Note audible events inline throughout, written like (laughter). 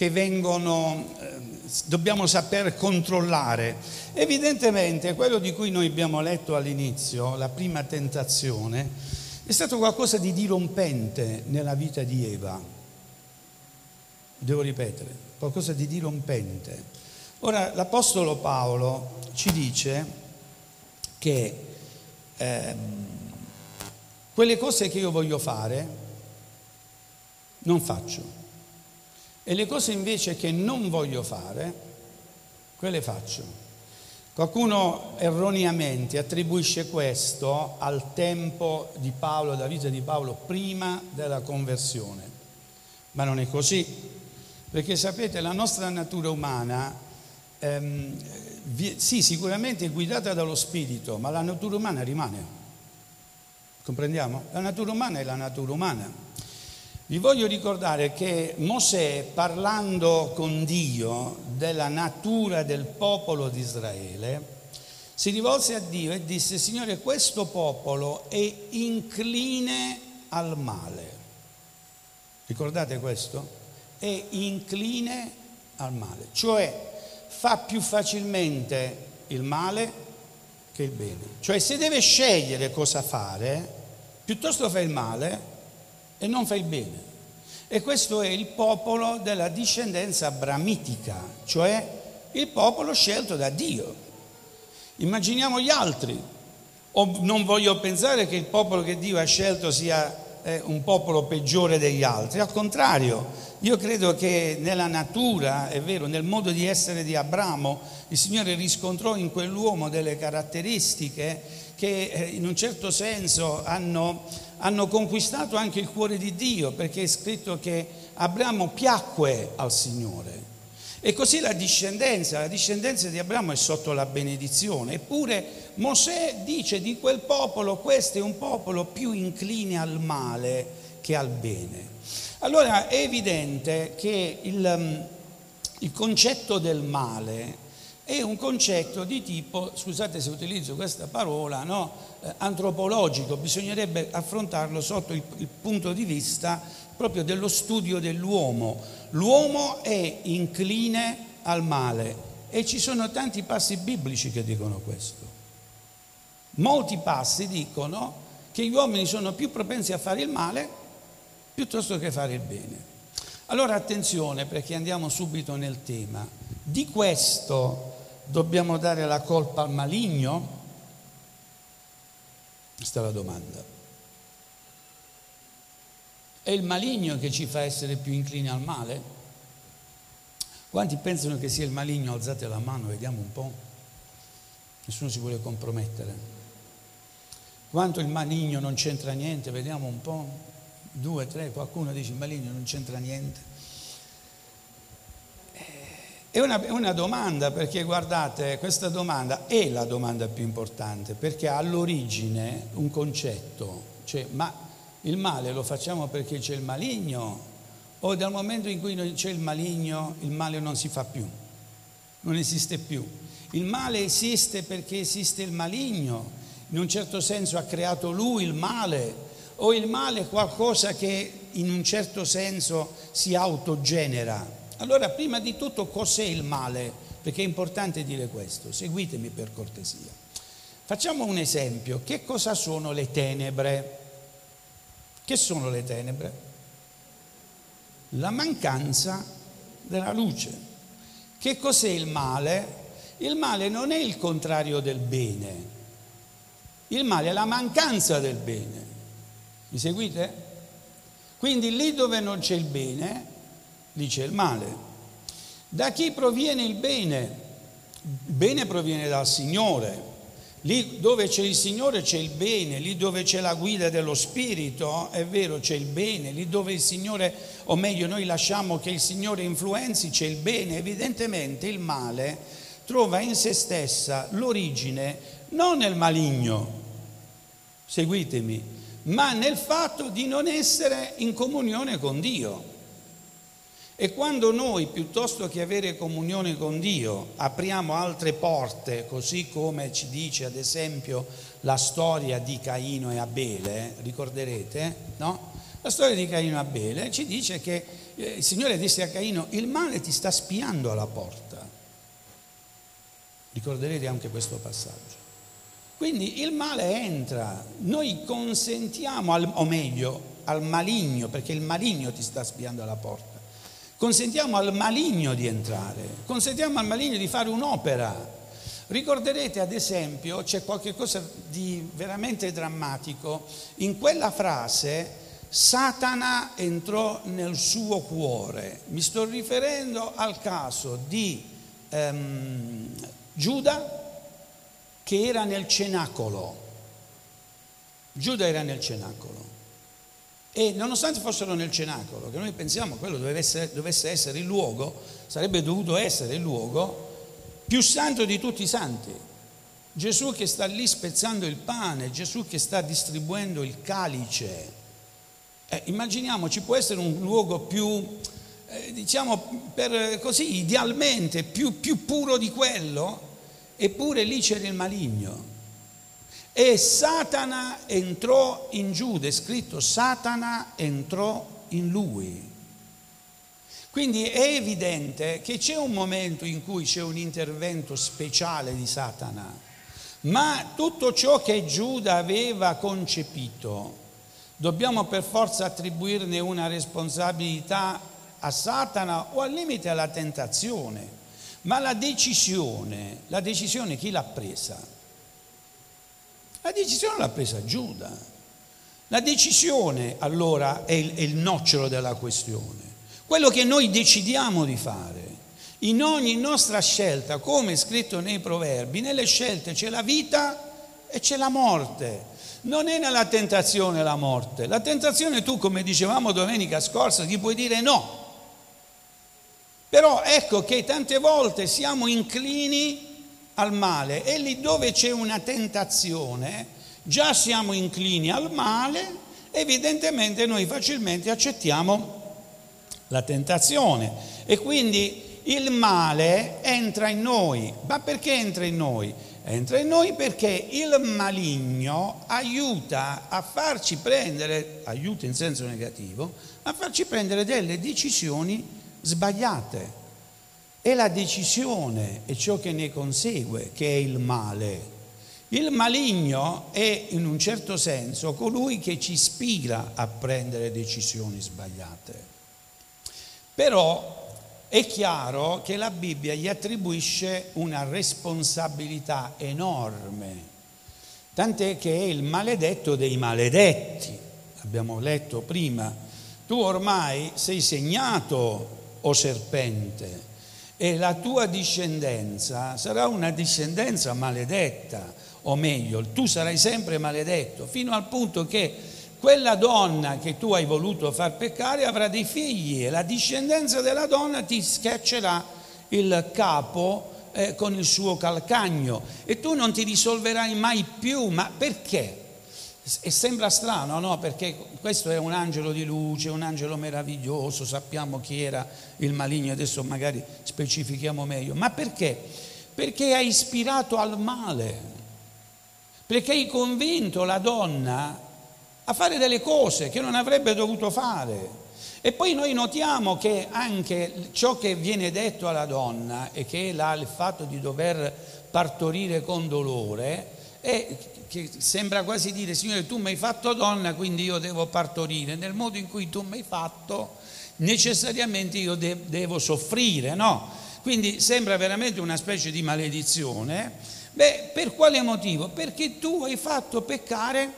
che vengono, eh, dobbiamo saper controllare. Evidentemente quello di cui noi abbiamo letto all'inizio, la prima tentazione, è stato qualcosa di dirompente nella vita di Eva. Devo ripetere, qualcosa di dirompente. Ora, l'Apostolo Paolo ci dice che eh, quelle cose che io voglio fare non faccio e le cose invece che non voglio fare, quelle faccio. Qualcuno erroneamente attribuisce questo al tempo di Paolo, della vita di Paolo prima della conversione, ma non è così, perché sapete la nostra natura umana ehm, sì, sicuramente è guidata dallo spirito, ma la natura umana rimane. Comprendiamo? La natura umana è la natura umana. Vi voglio ricordare che Mosè, parlando con Dio della natura del popolo di Israele, si rivolse a Dio e disse, Signore, questo popolo è incline al male. Ricordate questo? È incline al male, cioè fa più facilmente il male che il bene. Cioè se deve scegliere cosa fare, piuttosto fa il male e non fa il bene. E questo è il popolo della discendenza abramitica, cioè il popolo scelto da Dio. Immaginiamo gli altri. O non voglio pensare che il popolo che Dio ha scelto sia eh, un popolo peggiore degli altri, al contrario, io credo che nella natura, è vero, nel modo di essere di Abramo, il Signore riscontrò in quell'uomo delle caratteristiche che eh, in un certo senso hanno, hanno conquistato anche il cuore di Dio, perché è scritto che Abramo piacque al Signore. E così la discendenza, la discendenza di Abramo è sotto la benedizione. Eppure Mosè dice di quel popolo, questo è un popolo più incline al male che al bene. Allora è evidente che il, il concetto del male è un concetto di tipo, scusate se utilizzo questa parola, no? eh, antropologico, bisognerebbe affrontarlo sotto il, il punto di vista proprio dello studio dell'uomo. L'uomo è incline al male e ci sono tanti passi biblici che dicono questo. Molti passi dicono che gli uomini sono più propensi a fare il male piuttosto che fare il bene. Allora attenzione perché andiamo subito nel tema. Di questo dobbiamo dare la colpa al maligno? Questa è la domanda. È il maligno che ci fa essere più inclini al male? Quanti pensano che sia il maligno? Alzate la mano, vediamo un po'. Nessuno si vuole compromettere. Quanto il maligno non c'entra niente, vediamo un po' due, tre, qualcuno dice maligno non c'entra niente. È una, una, domanda perché guardate, questa domanda è la domanda più importante perché ha all'origine un concetto, cioè ma il male lo facciamo perché c'è il maligno o dal momento in cui c'è il maligno il male non si fa più, non esiste più. Il male esiste perché esiste il maligno, in un certo senso ha creato lui il male o il male è qualcosa che in un certo senso si autogenera. Allora, prima di tutto, cos'è il male? Perché è importante dire questo. Seguitemi per cortesia. Facciamo un esempio. Che cosa sono le tenebre? Che sono le tenebre? La mancanza della luce. Che cos'è il male? Il male non è il contrario del bene. Il male è la mancanza del bene. Mi seguite? Quindi lì dove non c'è il bene, c'è il male. Da chi proviene il bene? Il bene proviene dal Signore. Lì dove c'è il Signore c'è il bene, lì dove c'è la guida dello Spirito, è vero, c'è il bene, lì dove il Signore, o meglio noi lasciamo che il Signore influenzi, c'è il bene. Evidentemente il male trova in se stessa l'origine non nel maligno, seguitemi, ma nel fatto di non essere in comunione con Dio. E quando noi, piuttosto che avere comunione con Dio, apriamo altre porte, così come ci dice ad esempio la storia di Caino e Abele, ricorderete, no? La storia di Caino e Abele ci dice che eh, il Signore disse a Caino, il male ti sta spiando alla porta. Ricorderete anche questo passaggio. Quindi il male entra, noi consentiamo, al, o meglio, al maligno, perché il maligno ti sta spiando alla porta, consentiamo al maligno di entrare, consentiamo al maligno di fare un'opera. Ricorderete ad esempio, c'è qualcosa di veramente drammatico, in quella frase Satana entrò nel suo cuore. Mi sto riferendo al caso di ehm, Giuda che era nel cenacolo. Giuda era nel cenacolo. E nonostante fossero nel cenacolo, che noi pensiamo quello dovesse dovesse essere il luogo, sarebbe dovuto essere il luogo più santo di tutti i santi. Gesù che sta lì spezzando il pane, Gesù che sta distribuendo il calice. Eh, immaginiamoci, può essere un luogo più, eh, diciamo, per, così, idealmente, più, più puro di quello, eppure lì c'era il maligno. E Satana entrò in Giuda, è scritto Satana entrò in lui. Quindi è evidente che c'è un momento in cui c'è un intervento speciale di Satana, ma tutto ciò che Giuda aveva concepito, dobbiamo per forza attribuirne una responsabilità a Satana o al limite alla tentazione. Ma la decisione, la decisione chi l'ha presa? La decisione l'ha presa Giuda. La decisione allora è il, è il nocciolo della questione. Quello che noi decidiamo di fare. In ogni nostra scelta, come è scritto nei proverbi, nelle scelte c'è la vita e c'è la morte. Non è nella tentazione la morte. La tentazione tu, come dicevamo domenica scorsa, gli puoi dire no. Però ecco che tante volte siamo inclini al male e lì dove c'è una tentazione, già siamo inclini al male, evidentemente noi facilmente accettiamo la tentazione e quindi il male entra in noi. Ma perché entra in noi? Entra in noi perché il maligno aiuta a farci prendere, aiuta in senso negativo, a farci prendere delle decisioni sbagliate. È la decisione e ciò che ne consegue che è il male. Il maligno è in un certo senso colui che ci ispira a prendere decisioni sbagliate. Però è chiaro che la Bibbia gli attribuisce una responsabilità enorme, tant'è che è il maledetto dei maledetti. Abbiamo letto prima, tu ormai sei segnato, o serpente, e la tua discendenza sarà una discendenza maledetta, o meglio, tu sarai sempre maledetto, fino al punto che quella donna che tu hai voluto far peccare avrà dei figli e la discendenza della donna ti schiaccerà il capo eh, con il suo calcagno e tu non ti risolverai mai più, ma perché? E sembra strano, no? Perché questo è un angelo di luce, un angelo meraviglioso, sappiamo chi era il maligno, adesso magari specifichiamo meglio. Ma perché? Perché ha ispirato al male, perché hai convinto la donna a fare delle cose che non avrebbe dovuto fare. E poi noi notiamo che anche ciò che viene detto alla donna e che è il fatto di dover partorire con dolore, è che sembra quasi dire, Signore, tu mi hai fatto donna, quindi io devo partorire. Nel modo in cui tu mi hai fatto, necessariamente io de- devo soffrire, no? Quindi sembra veramente una specie di maledizione. Beh, per quale motivo? Perché tu hai fatto peccare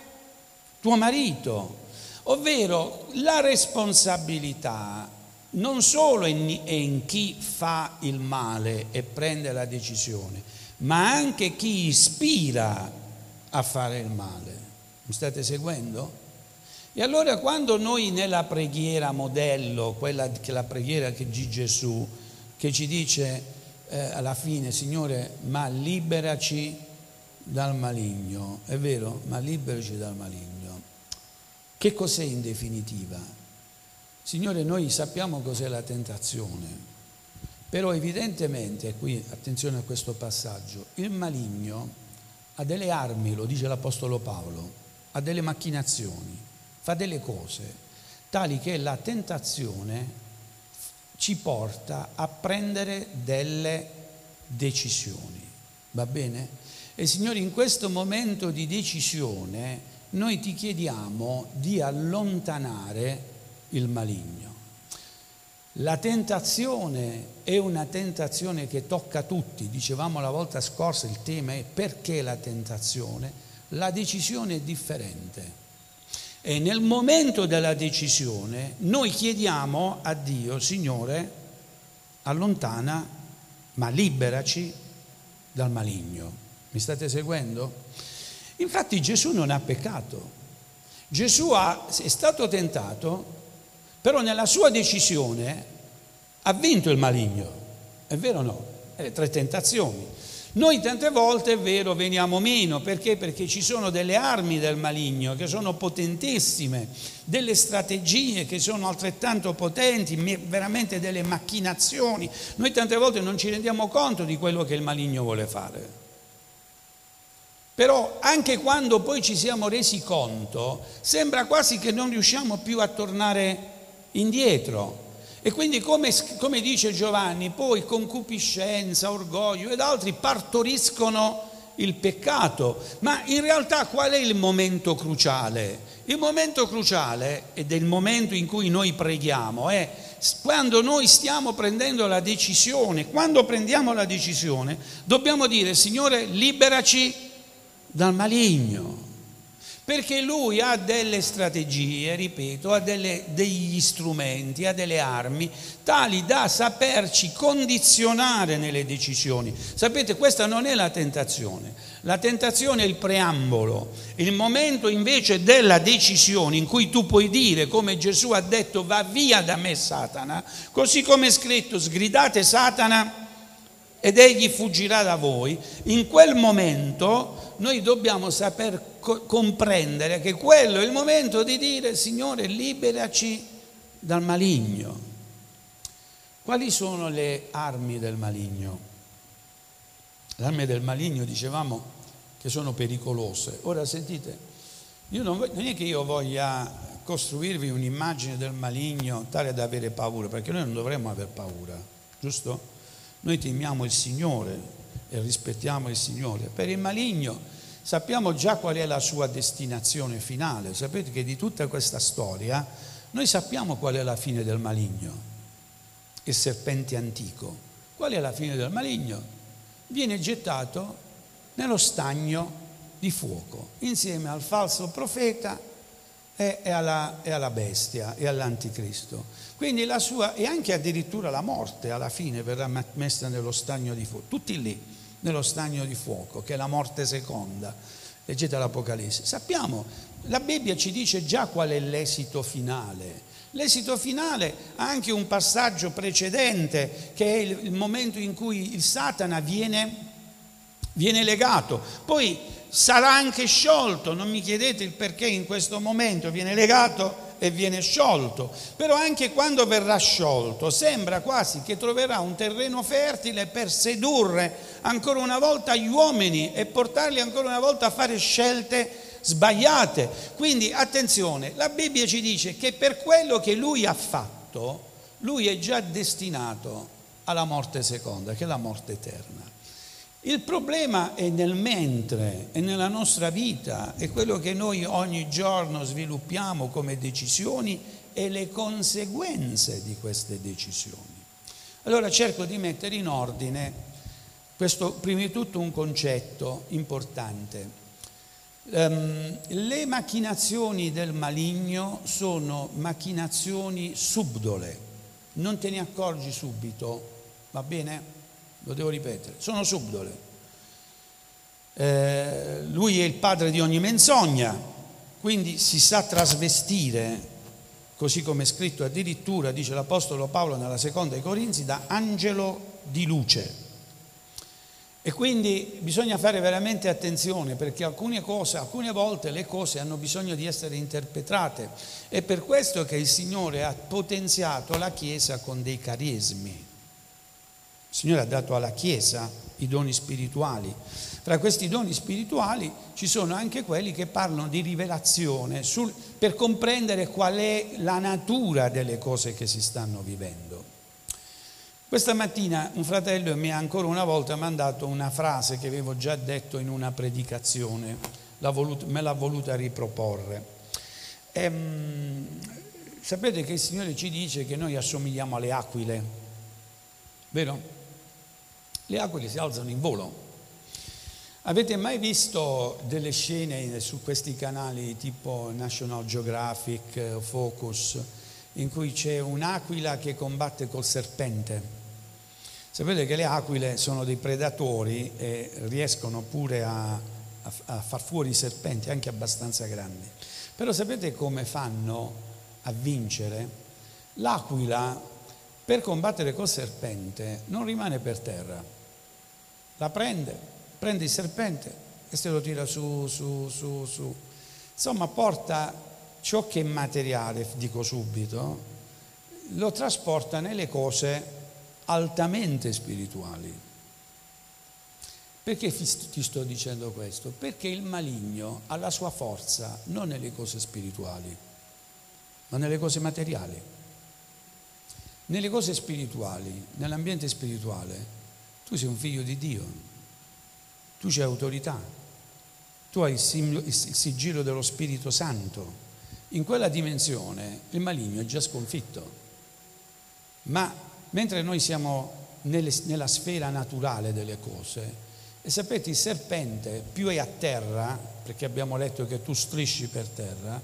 tuo marito, ovvero la responsabilità non solo è in chi fa il male e prende la decisione, ma anche chi ispira a fare il male. Mi state seguendo? E allora quando noi nella preghiera modello, quella che la preghiera che di Gesù, che ci dice eh, alla fine, Signore, ma liberaci dal maligno, è vero, ma liberaci dal maligno. Che cos'è in definitiva? Signore, noi sappiamo cos'è la tentazione, però evidentemente, qui attenzione a questo passaggio, il maligno ha delle armi, lo dice l'Apostolo Paolo, ha delle macchinazioni, fa delle cose tali che la tentazione ci porta a prendere delle decisioni. Va bene? E Signore, in questo momento di decisione noi ti chiediamo di allontanare il maligno. La tentazione è una tentazione che tocca tutti, dicevamo la volta scorsa, il tema è perché la tentazione? La decisione è differente. E nel momento della decisione noi chiediamo a Dio, Signore, allontana, ma liberaci dal maligno. Mi state seguendo? Infatti Gesù non ha peccato. Gesù ha, è stato tentato, però nella sua decisione ha vinto il maligno. È vero o no? Le tre tentazioni. Noi tante volte, è vero, veniamo meno, perché? Perché ci sono delle armi del maligno che sono potentissime, delle strategie che sono altrettanto potenti, veramente delle macchinazioni. Noi tante volte non ci rendiamo conto di quello che il maligno vuole fare. Però anche quando poi ci siamo resi conto, sembra quasi che non riusciamo più a tornare indietro. E quindi come, come dice Giovanni, poi concupiscenza, orgoglio ed altri partoriscono il peccato. Ma in realtà qual è il momento cruciale? Il momento cruciale ed è il momento in cui noi preghiamo è quando noi stiamo prendendo la decisione, quando prendiamo la decisione dobbiamo dire Signore liberaci dal maligno perché lui ha delle strategie, ripeto, ha delle, degli strumenti, ha delle armi tali da saperci condizionare nelle decisioni. Sapete, questa non è la tentazione, la tentazione è il preambolo, il momento invece della decisione in cui tu puoi dire, come Gesù ha detto, va via da me Satana, così come è scritto, sgridate Satana ed egli fuggirà da voi, in quel momento noi dobbiamo saper co- comprendere che quello è il momento di dire Signore liberaci dal maligno. Quali sono le armi del maligno? Le armi del maligno dicevamo che sono pericolose. Ora sentite, non, non è che io voglia costruirvi un'immagine del maligno tale da avere paura, perché noi non dovremmo avere paura, giusto? Noi temiamo il Signore e rispettiamo il Signore. Per il maligno sappiamo già qual è la sua destinazione finale. Sapete che di tutta questa storia noi sappiamo qual è la fine del maligno, il serpente antico. Qual è la fine del maligno? Viene gettato nello stagno di fuoco insieme al falso profeta e, alla, e alla bestia e all'anticristo. Quindi la sua, e anche addirittura la morte alla fine verrà messa nello stagno di fuoco, tutti lì nello stagno di fuoco, che è la morte seconda. Leggete l'Apocalisse. Sappiamo, la Bibbia ci dice già qual è l'esito finale. L'esito finale ha anche un passaggio precedente, che è il momento in cui il Satana viene, viene legato. Poi sarà anche sciolto, non mi chiedete il perché in questo momento viene legato e viene sciolto, però anche quando verrà sciolto sembra quasi che troverà un terreno fertile per sedurre ancora una volta gli uomini e portarli ancora una volta a fare scelte sbagliate. Quindi attenzione, la Bibbia ci dice che per quello che lui ha fatto, lui è già destinato alla morte seconda, che è la morte eterna. Il problema è nel mentre, è nella nostra vita, è quello che noi ogni giorno sviluppiamo come decisioni e le conseguenze di queste decisioni. Allora cerco di mettere in ordine questo, prima di tutto, un concetto importante. Um, le macchinazioni del maligno sono macchinazioni subdole, non te ne accorgi subito, va bene? Lo devo ripetere, sono subdole. Eh, lui è il padre di ogni menzogna, quindi si sa trasvestire, così come è scritto addirittura, dice l'Apostolo Paolo nella seconda ai Corinzi, da angelo di luce. E quindi bisogna fare veramente attenzione perché alcune cose, alcune volte le cose hanno bisogno di essere interpretate. È per questo che il Signore ha potenziato la Chiesa con dei carismi. Il Signore ha dato alla Chiesa i doni spirituali. Tra questi doni spirituali ci sono anche quelli che parlano di rivelazione sul, per comprendere qual è la natura delle cose che si stanno vivendo. Questa mattina un fratello mi ha ancora una volta mandato una frase che avevo già detto in una predicazione, l'ha voluto, me l'ha voluta riproporre. Ehm, sapete che il Signore ci dice che noi assomigliamo alle aquile, vero? Le aquile si alzano in volo. Avete mai visto delle scene su questi canali tipo National Geographic, Focus, in cui c'è un'aquila che combatte col serpente? Sapete che le aquile sono dei predatori e riescono pure a, a, a far fuori i serpenti anche abbastanza grandi. Però sapete come fanno a vincere? L'aquila per combattere col serpente non rimane per terra, la prende, prende il serpente e se lo tira su, su, su, su. Insomma, porta ciò che è materiale, dico subito, lo trasporta nelle cose altamente spirituali. Perché ti sto dicendo questo? Perché il maligno ha la sua forza non nelle cose spirituali, ma nelle cose materiali. Nelle cose spirituali, nell'ambiente spirituale, tu sei un figlio di Dio, tu c'hai autorità, tu hai il sigillo dello Spirito Santo. In quella dimensione il maligno è già sconfitto. Ma mentre noi siamo nelle, nella sfera naturale delle cose, e sapete, il serpente più è a terra, perché abbiamo letto che tu strisci per terra,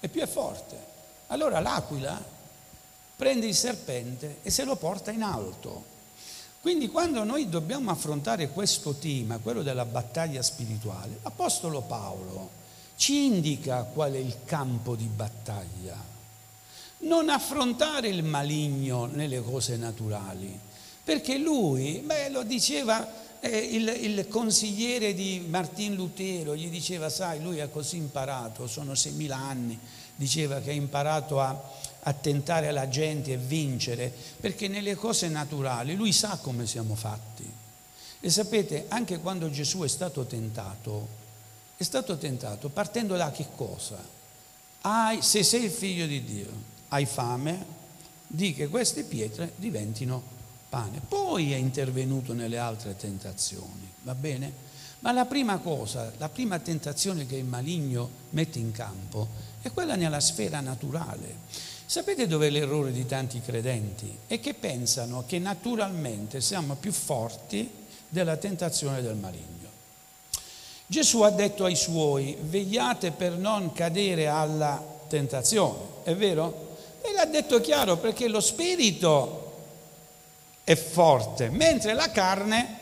e più è forte. Allora l'aquila prende il serpente e se lo porta in alto. Quindi quando noi dobbiamo affrontare questo tema, quello della battaglia spirituale, l'Apostolo Paolo ci indica qual è il campo di battaglia. Non affrontare il maligno nelle cose naturali, perché lui, beh, lo diceva eh, il, il, consigliere di Martin Lutero, gli diceva, sai, lui ha così imparato, sono 6.000 anni, diceva che ha imparato a, a tentare la gente e vincere, perché nelle cose naturali lui sa come siamo fatti. E sapete, anche quando Gesù è stato tentato, è stato tentato partendo da che cosa? Ah, se sei il figlio di Dio, hai fame, di che queste pietre diventino pane. Poi è intervenuto nelle altre tentazioni, va bene? Ma la prima cosa, la prima tentazione che il maligno mette in campo è quella nella sfera naturale. Sapete dove è l'errore di tanti credenti? È che pensano che naturalmente siamo più forti della tentazione del maligno. Gesù ha detto ai suoi, vegliate per non cadere alla tentazione, è vero? E l'ha detto chiaro perché lo spirito è forte, mentre la carne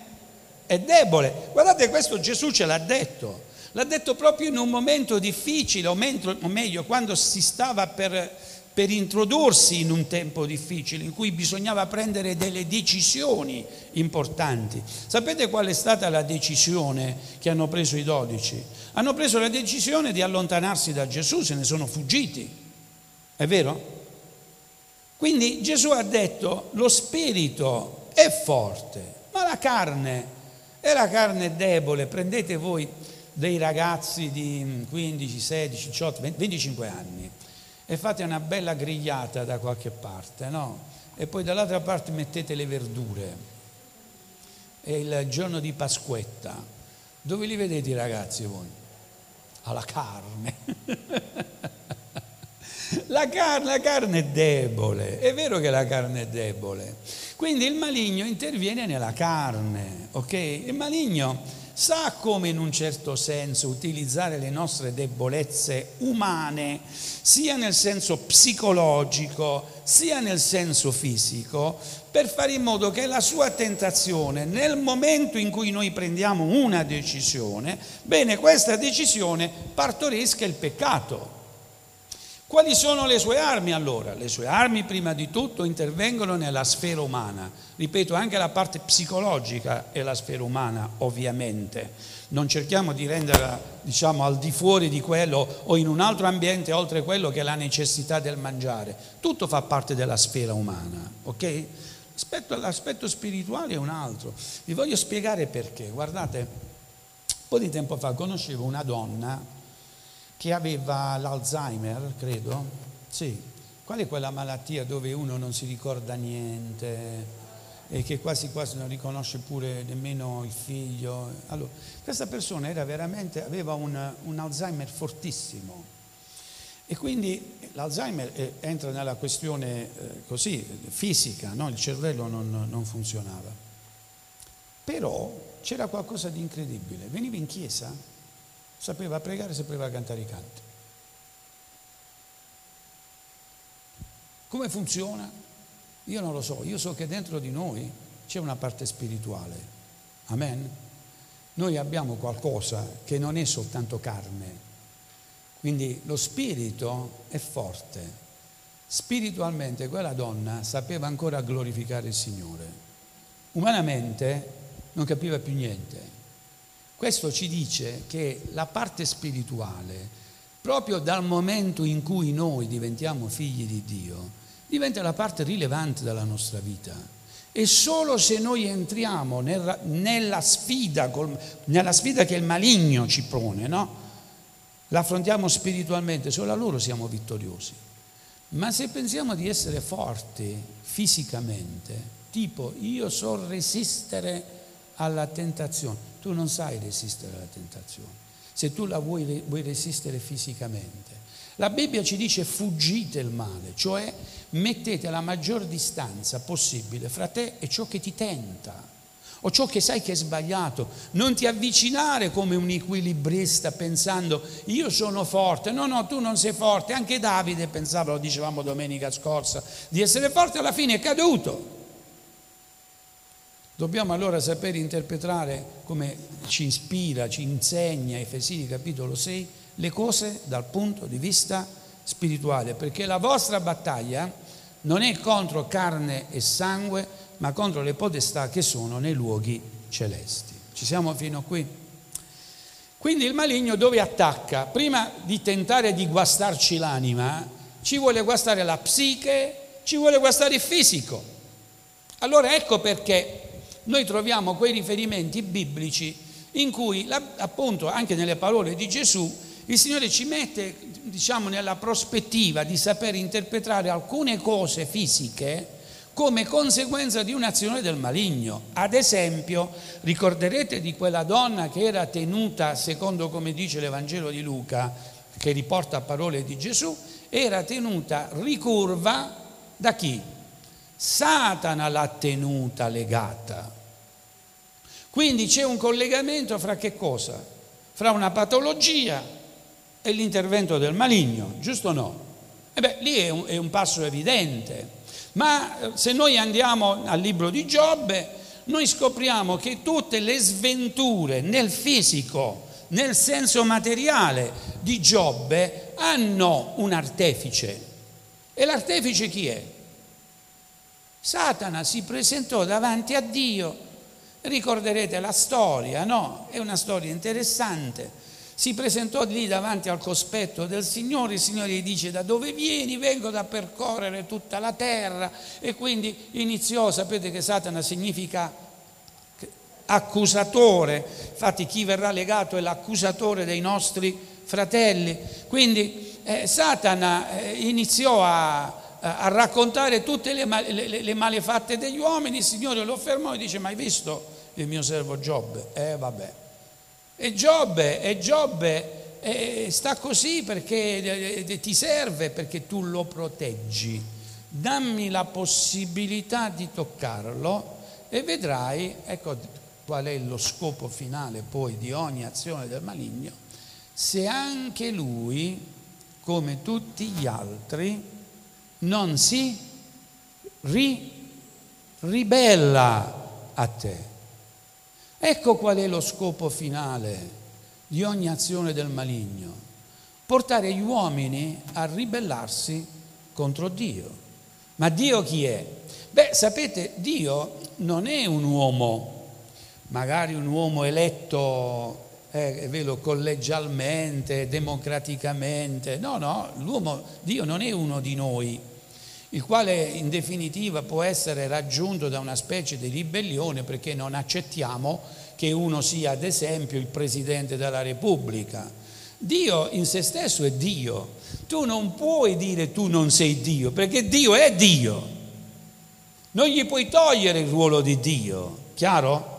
è debole. Guardate, questo Gesù ce l'ha detto. L'ha detto proprio in un momento difficile, o, meglio, quando si stava per, per introdursi in un tempo difficile, in cui bisognava prendere delle decisioni importanti. Sapete qual è stata la decisione che hanno preso i dodici? Hanno preso la decisione di allontanarsi da Gesù, se ne sono fuggiti. È vero? Quindi Gesù ha detto lo spirito è forte, ma la carne è la carne debole. Prendete voi dei ragazzi di 15, 16, 18, 20, 25 anni e fate una bella grigliata da qualche parte, no? E poi dall'altra parte mettete le verdure. È il giorno di Pasquetta. Dove li vedete i ragazzi voi? Alla carne. (laughs) La carne, la carne, è debole, è vero che la carne è debole. Quindi il maligno interviene nella carne, ok? Il maligno sa come in un certo senso utilizzare le nostre debolezze umane, sia nel senso psicologico, sia nel senso fisico, per fare in modo che la sua tentazione, nel momento in cui noi prendiamo una decisione, bene, questa decisione partorisca il peccato. Quali sono le sue armi allora? Le sue armi prima di tutto intervengono nella sfera umana. Ripeto, anche la parte psicologica è la sfera umana, ovviamente. Non cerchiamo di renderla, diciamo, al di fuori di quello o in un altro ambiente oltre quello che è la necessità del mangiare. Tutto fa parte della sfera umana, ok? L'aspetto, l'aspetto spirituale è un altro. Vi voglio spiegare perché. Guardate, un po' di tempo fa conoscevo una donna che aveva l'Alzheimer, credo. Sì. Qual è quella malattia dove uno non si ricorda niente? e che quasi quasi non riconosce pure nemmeno il figlio. Allora, questa persona aveva un, un Alzheimer fortissimo e quindi l'Alzheimer eh, entra nella questione eh, così, fisica, no? il cervello non, non funzionava. Però c'era qualcosa di incredibile. Veniva in chiesa, sapeva pregare, sapeva cantare i canti. Come funziona? Io non lo so, io so che dentro di noi c'è una parte spirituale. Amen? Noi abbiamo qualcosa che non è soltanto carne, quindi lo spirito è forte. Spiritualmente quella donna sapeva ancora glorificare il Signore. Umanamente non capiva più niente. Questo ci dice che la parte spirituale, proprio dal momento in cui noi diventiamo figli di Dio, diventa la parte rilevante della nostra vita. E solo se noi entriamo nella, nella, sfida, nella sfida che il maligno ci pone, no? l'affrontiamo spiritualmente, solo a loro siamo vittoriosi. Ma se pensiamo di essere forti fisicamente, tipo io so resistere alla tentazione, tu non sai resistere alla tentazione, se tu la vuoi, vuoi resistere fisicamente. La Bibbia ci dice fuggite il male, cioè mettete la maggior distanza possibile fra te e ciò che ti tenta o ciò che sai che è sbagliato. Non ti avvicinare come un equilibrista pensando io sono forte. No, no, tu non sei forte. Anche Davide pensava, lo dicevamo domenica scorsa, di essere forte, alla fine è caduto. Dobbiamo allora sapere interpretare come ci ispira, ci insegna Efesini capitolo 6 le cose dal punto di vista spirituale, perché la vostra battaglia non è contro carne e sangue, ma contro le potestà che sono nei luoghi celesti. Ci siamo fino a qui? Quindi il maligno dove attacca? Prima di tentare di guastarci l'anima, ci vuole guastare la psiche, ci vuole guastare il fisico. Allora ecco perché noi troviamo quei riferimenti biblici in cui, appunto, anche nelle parole di Gesù, il Signore ci mette, diciamo, nella prospettiva di saper interpretare alcune cose fisiche come conseguenza di un'azione del maligno. Ad esempio, ricorderete di quella donna che era tenuta, secondo come dice l'Evangelo di Luca, che riporta parole di Gesù, era tenuta ricurva da chi? Satana l'ha tenuta legata. Quindi c'è un collegamento fra che cosa? Fra una patologia e l'intervento del maligno, giusto o no? E beh, lì è un, è un passo evidente. Ma eh, se noi andiamo al libro di Giobbe, noi scopriamo che tutte le sventure nel fisico, nel senso materiale di Giobbe hanno un artefice. E l'artefice chi è? Satana si presentò davanti a Dio. Ricorderete la storia, no? È una storia interessante si presentò lì davanti al cospetto del Signore, il Signore gli dice da dove vieni? Vengo da percorrere tutta la terra e quindi iniziò, sapete che Satana significa accusatore, infatti chi verrà legato è l'accusatore dei nostri fratelli, quindi eh, Satana eh, iniziò a, a, raccontare tutte le, le, le malefatte degli uomini, il Signore lo fermò e dice ma hai visto il mio servo Giobbe? Eh vabbè e Giobbe, e Giobbe eh, sta così perché eh, ti serve, perché tu lo proteggi. Dammi la possibilità di toccarlo e vedrai, ecco qual è lo scopo finale poi di ogni azione del maligno, se anche lui, come tutti gli altri, non si ri, ribella a te. Ecco qual è lo scopo finale di ogni azione del maligno, portare gli uomini a ribellarsi contro Dio. Ma Dio chi è? Beh, sapete, Dio non è un uomo, magari un uomo eletto, eh, vero, collegialmente, democraticamente, no, no, l'uomo, Dio non è uno di noi, il quale in definitiva può essere raggiunto da una specie di ribellione perché non accettiamo che uno sia ad esempio il Presidente della Repubblica. Dio in se stesso è Dio. Tu non puoi dire tu non sei Dio, perché Dio è Dio. Non gli puoi togliere il ruolo di Dio, chiaro?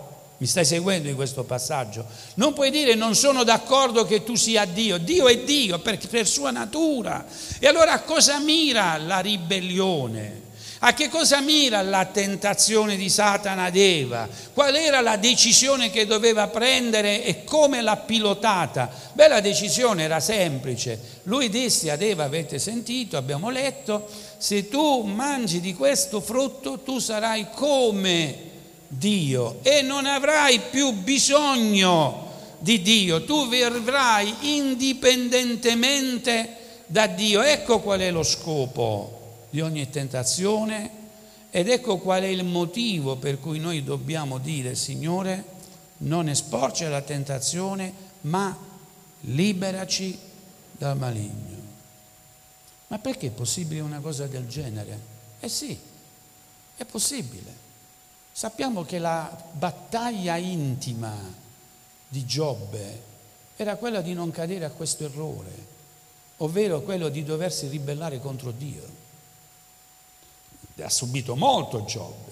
Mi stai seguendo in questo passaggio? Non puoi dire non sono d'accordo che tu sia Dio. Dio è Dio per, per sua natura. E allora a cosa mira la ribellione? A che cosa mira la tentazione di Satana ad Eva? Qual era la decisione che doveva prendere e come l'ha pilotata? Beh, la decisione era semplice. Lui disse ad Eva, avete sentito, abbiamo letto, se tu mangi di questo frutto tu sarai come Dio e non avrai più bisogno di Dio, tu vivrai indipendentemente da Dio. Ecco qual è lo scopo di ogni tentazione ed ecco qual è il motivo per cui noi dobbiamo dire Signore, non esporci la tentazione, ma liberaci dal maligno. Ma perché è possibile una cosa del genere? Eh sì, è possibile. Sappiamo che la battaglia intima di Giobbe era quella di non cadere a questo errore, ovvero quello di doversi ribellare contro Dio. Ha subito molto Giobbe.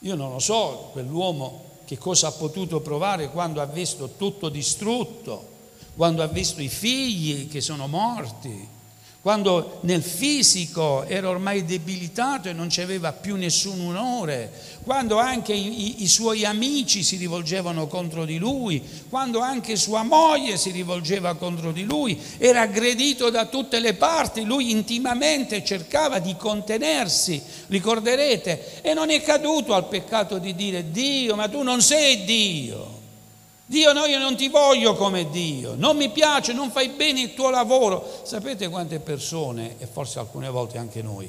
Io non lo so, quell'uomo che cosa ha potuto provare quando ha visto tutto distrutto, quando ha visto i figli che sono morti, quando nel fisico era ormai debilitato e non ci aveva più nessun onore, quando anche i, i, suoi amici si rivolgevano contro di lui, quando anche sua moglie si rivolgeva contro di lui, era aggredito da tutte le parti, lui intimamente cercava di contenersi, ricorderete, e non è caduto al peccato di dire Dio, ma tu non sei Dio. Dio no, io non ti voglio come Dio, non mi piace, non fai bene il tuo lavoro. Sapete quante persone, e forse alcune volte anche noi,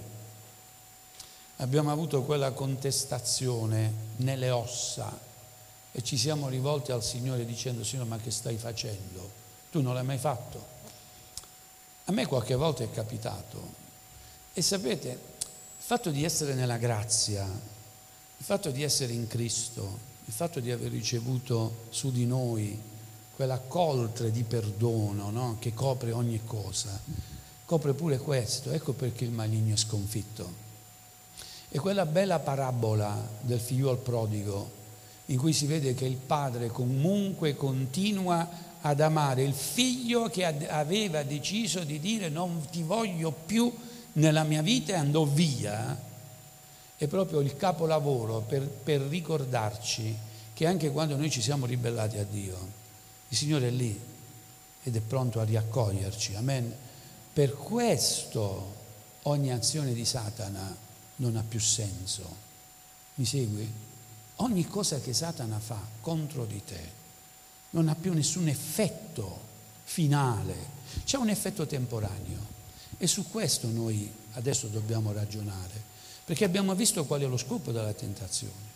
abbiamo avuto quella contestazione nelle ossa e ci siamo rivolti al Signore dicendo, Signore, ma che stai facendo? Tu non l'hai mai fatto. A me qualche volta è capitato. E sapete, il fatto di essere nella grazia, il fatto di essere in Cristo, il fatto di aver ricevuto su di noi quella coltre di perdono no? che copre ogni cosa, copre pure questo, ecco perché il maligno è sconfitto. E quella bella parabola del figliuolo prodigo, in cui si vede che il padre comunque continua ad amare il figlio che aveva deciso di dire non ti voglio più nella mia vita e andò via, è proprio il capolavoro per, per ricordarci che anche quando noi ci siamo ribellati a Dio, il Signore è lì ed è pronto a riaccoglierci. Amen. Per questo ogni azione di Satana non ha più senso. Mi segui? Ogni cosa che Satana fa contro di te non ha più nessun effetto finale, c'è un effetto temporaneo. E su questo noi adesso dobbiamo ragionare. Perché abbiamo visto qual è lo scopo della tentazione.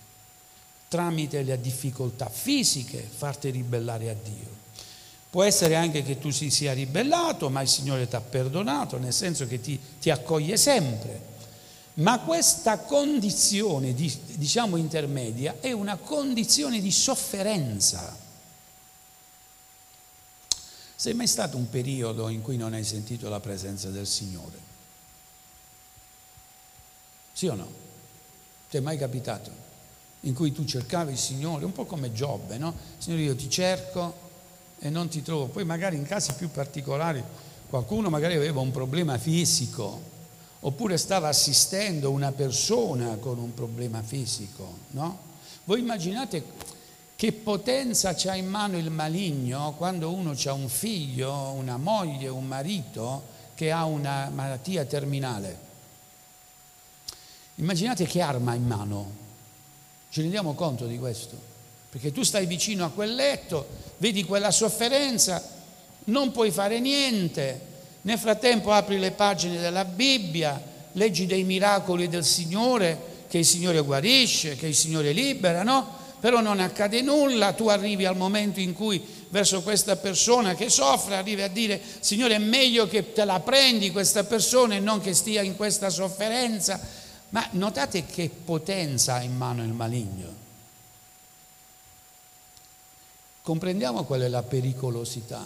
Tramite le difficoltà fisiche farti ribellare a Dio. Può essere anche che tu si sia ribellato, ma il Signore ti ha perdonato, nel senso che ti, ti accoglie sempre. Ma questa condizione, di, diciamo intermedia, è una condizione di sofferenza. Sei mai stato un periodo in cui non hai sentito la presenza del Signore? Sì o no? Ti è mai capitato? In cui tu cercavi il Signore, un po' come Giobbe, no? Signore, io ti cerco e non ti trovo. Poi magari in casi più particolari qualcuno magari aveva un problema fisico oppure stava assistendo una persona con un problema fisico, no? Voi immaginate che potenza c'ha in mano il maligno quando uno ha un figlio, una moglie, un marito che ha una malattia terminale? Immaginate che arma in mano, ci rendiamo conto di questo? Perché tu stai vicino a quel letto, vedi quella sofferenza, non puoi fare niente, nel frattempo apri le pagine della Bibbia, leggi dei miracoli del Signore, che il Signore guarisce, che il Signore libera, no? Però non accade nulla, tu arrivi al momento in cui verso questa persona che soffre, arrivi a dire, Signore è meglio che te la prendi questa persona e non che stia in questa sofferenza, ma notate che potenza ha in mano il maligno. Comprendiamo qual è la pericolosità.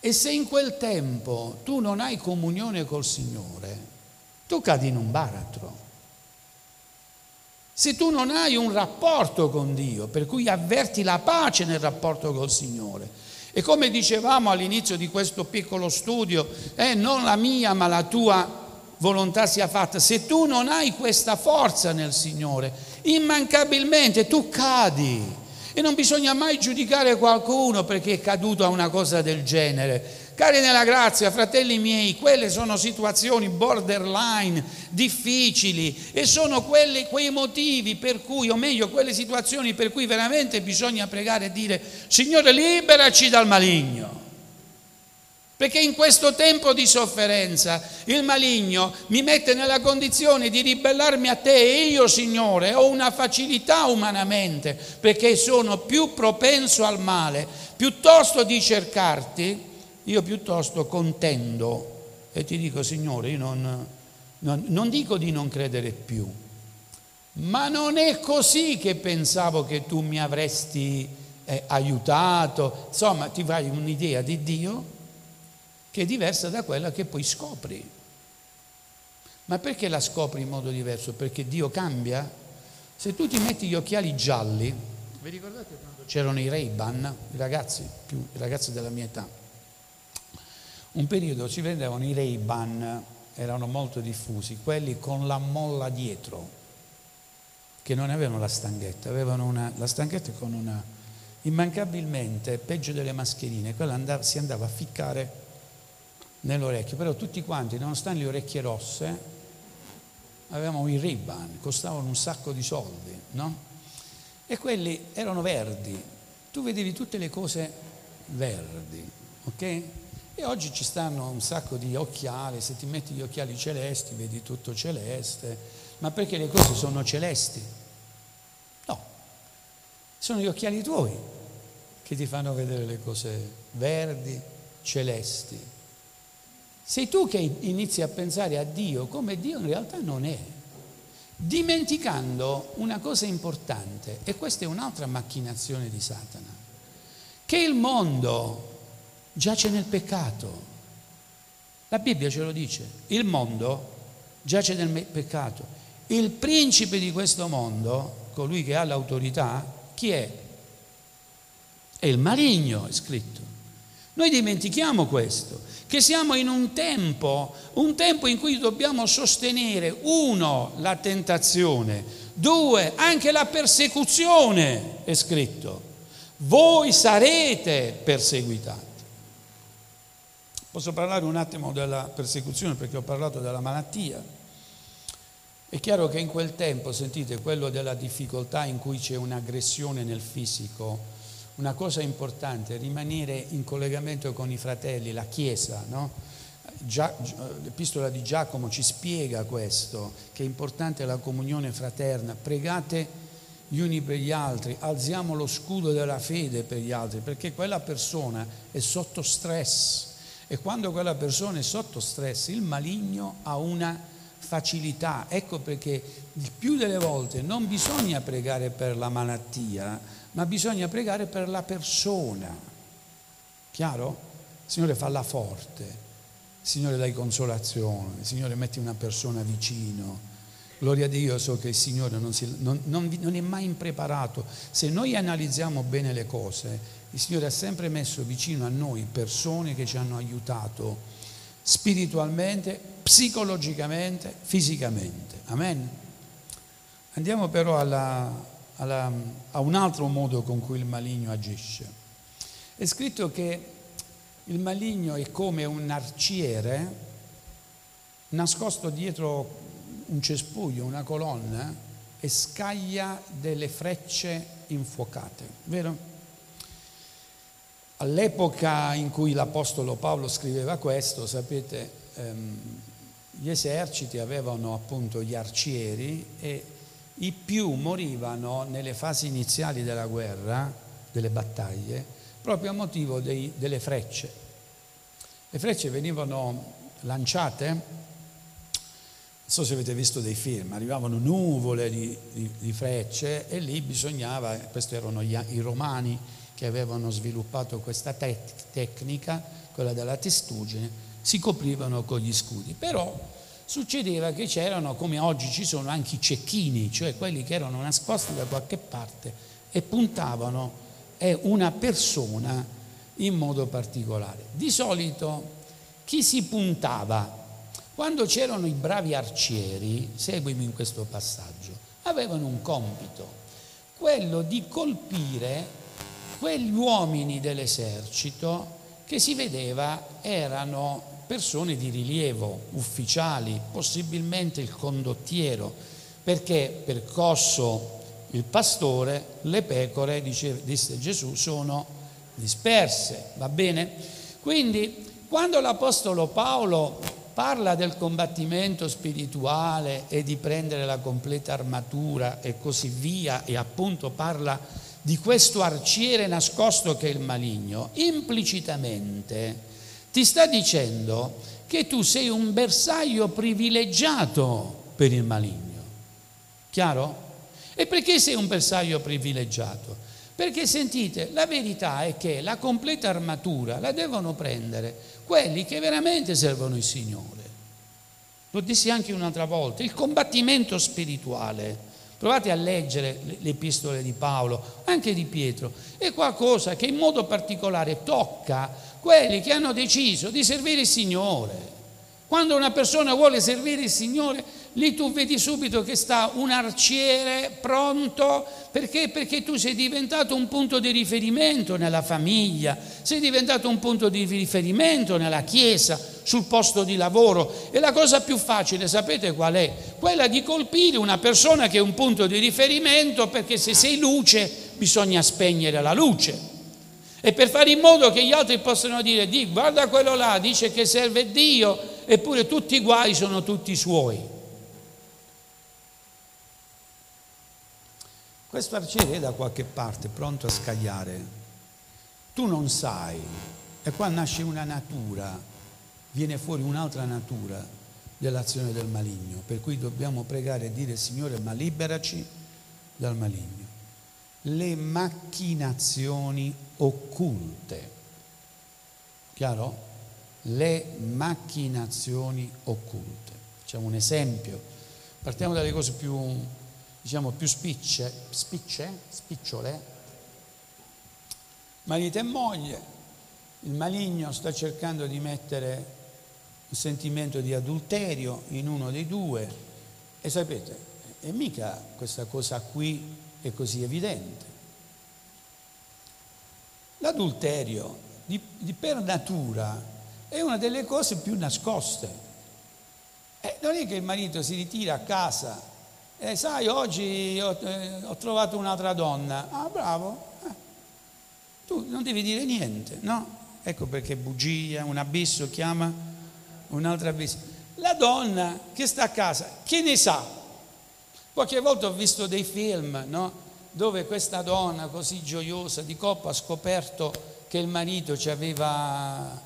E se in quel tempo tu non hai comunione col Signore, tu cadi in un baratro. Se tu non hai un rapporto con Dio, per cui avverti la pace nel rapporto col Signore. E come dicevamo all'inizio di questo piccolo studio, eh, non la mia ma la tua volontà sia fatta. Se tu non hai questa forza nel Signore, immancabilmente tu cadi. E non bisogna mai giudicare qualcuno perché è caduto a una cosa del genere. Cari nella grazia, fratelli miei, quelle sono situazioni borderline, difficili e sono quelli, quei motivi per cui, o meglio, quelle situazioni per cui veramente bisogna pregare e dire, Signore, liberaci dal maligno. Perché in questo tempo di sofferenza il maligno mi mette nella condizione di ribellarmi a te e io, Signore, ho una facilità umanamente perché sono più propenso al male. Piuttosto di cercarti, io piuttosto contendo e ti dico, Signore, io non, non, non dico di non credere più, ma non è così che pensavo che tu mi avresti eh, aiutato. Insomma, ti fai un'idea di Dio che è diversa da quella che poi scopri. Ma perché la scopri in modo diverso? Perché Dio cambia? Se tu ti metti gli occhiali gialli, vi ricordate quando c'erano i Ray-Ban, i ragazzi, più, i ragazzi della mia età? Un periodo si vendevano i Ray-Ban, erano molto diffusi, quelli con la molla dietro, che non avevano la stanghetta, avevano una, la stanghetta con una, immancabilmente, peggio delle mascherine, quella andava, si andava a ficcare nell'orecchio, però tutti quanti, nonostante le orecchie rosse, avevamo i Ray-Ban, costavano un sacco di soldi, no? E quelli erano verdi, tu vedevi tutte le cose verdi, ok? E oggi ci stanno un sacco di occhiali, se ti metti gli occhiali celesti vedi tutto celeste, ma perché le cose sono celesti? No, sono gli occhiali tuoi che ti fanno vedere le cose verdi, celesti. Sei tu che inizi a pensare a Dio come Dio in realtà non è, dimenticando una cosa importante, e questa è un'altra macchinazione di Satana, che il mondo giace nel peccato. La Bibbia ce lo dice, il mondo giace nel peccato. Il principe di questo mondo, colui che ha l'autorità, chi è? È il maligno, è scritto. Noi dimentichiamo questo, che siamo in un tempo, un tempo in cui dobbiamo sostenere, uno, la tentazione, due, anche la persecuzione, è scritto. Voi sarete perseguitati. Posso parlare un attimo della persecuzione perché ho parlato della malattia. È chiaro che in quel tempo, sentite, quello della difficoltà in cui c'è un'aggressione nel fisico, una cosa importante è rimanere in collegamento con i fratelli, la Chiesa, no? l'epistola di Giacomo ci spiega questo, che è importante la comunione fraterna, pregate gli uni per gli altri, alziamo lo scudo della fede per gli altri, perché quella persona è sotto stress. E quando quella persona è sotto stress il maligno ha una facilità, ecco perché il più delle volte non bisogna pregare per la malattia, ma bisogna pregare per la persona. Chiaro? Signore falla forte, Signore dai consolazione, Signore metti una persona vicino. Gloria a Dio, so che il Signore non, si, non, non, non, è mai impreparato. Se noi analizziamo bene le cose, il Signore ha sempre messo vicino a noi persone che ci hanno aiutato spiritualmente, psicologicamente, fisicamente. Amen. Andiamo però alla, alla, a un altro modo con cui il maligno agisce. È scritto che il maligno è come un arciere nascosto dietro un cespuglio, una colonna, e scaglia delle frecce infuocate, vero? All'epoca in cui l'Apostolo Paolo scriveva questo, sapete, ehm, gli eserciti avevano appunto gli arcieri e i più morivano nelle fasi iniziali della guerra, delle battaglie, proprio a motivo dei, delle frecce. Le frecce venivano lanciate, non so se avete visto dei film, arrivavano nuvole di, di, di frecce e lì bisognava, questi erano gli, i romani che avevano sviluppato questa tec- tecnica, quella della testuggine, si coprivano con gli scudi. Però succedeva che c'erano, come oggi ci sono, anche i cecchini, cioè quelli che erano nascosti da qualche parte e puntavano a una persona in modo particolare. Di solito chi si puntava? Quando c'erano i bravi arcieri, seguimi in questo passaggio, avevano un compito, quello di colpire quegli uomini dell'esercito che si vedeva erano persone di rilievo, ufficiali, possibilmente il condottiero, perché percosso il pastore, le pecore, dice, disse Gesù, sono disperse, va bene? Quindi quando l'Apostolo Paolo parla del combattimento spirituale e di prendere la completa armatura e così via, e appunto parla di questo arciere nascosto che è il maligno, implicitamente ti sta dicendo che tu sei un bersaglio privilegiato per il maligno. Chiaro? E perché sei un bersaglio privilegiato? Perché sentite, la verità è che la completa armatura la devono prendere quelli che veramente servono il Signore. Lo dissi anche un'altra volta, il combattimento spirituale. Provate a leggere le epistole di Paolo, anche di Pietro, è qualcosa che in modo particolare tocca quelli che hanno deciso di servire il Signore. Quando una persona vuole servire il Signore, lì tu vedi subito che sta un arciere pronto, perché? Perché tu sei diventato un punto di riferimento nella famiglia, sei diventato un punto di riferimento nella chiesa, sul posto di lavoro. E la cosa più facile, sapete qual è? Quella di colpire una persona che è un punto di riferimento, perché se sei luce bisogna spegnere la luce. E per fare in modo che gli altri possano dire, di, guarda quello là, dice che serve Dio, eppure tutti i guai sono tutti suoi. Questo arciere è da qualche parte pronto a scagliare. Tu non sai, e qua nasce una natura, viene fuori un'altra natura dell'azione del maligno, per cui dobbiamo pregare e dire Signore, ma liberaci dal maligno le macchinazioni occulte. Chiaro? Le macchinazioni occulte. Facciamo un esempio. Partiamo dalle cose più, diciamo, più spicce, spicce, spicciole. Marito e moglie. Il maligno sta cercando di mettere un sentimento di adulterio in uno dei due e sapete, è mica questa cosa qui è così evidente. L'adulterio di, di per natura è una delle cose più nascoste. Eh, non è che il marito si ritira a casa e sai, oggi ho, eh, ho trovato un'altra donna. Ah, bravo. Eh. Tu non devi dire niente, no? Ecco perché bugia, un abisso chiama un altro abisso. La donna che sta a casa, che ne sa? Qualche volta ho visto dei film, no? dove questa donna così gioiosa di coppa ha scoperto che il marito ci aveva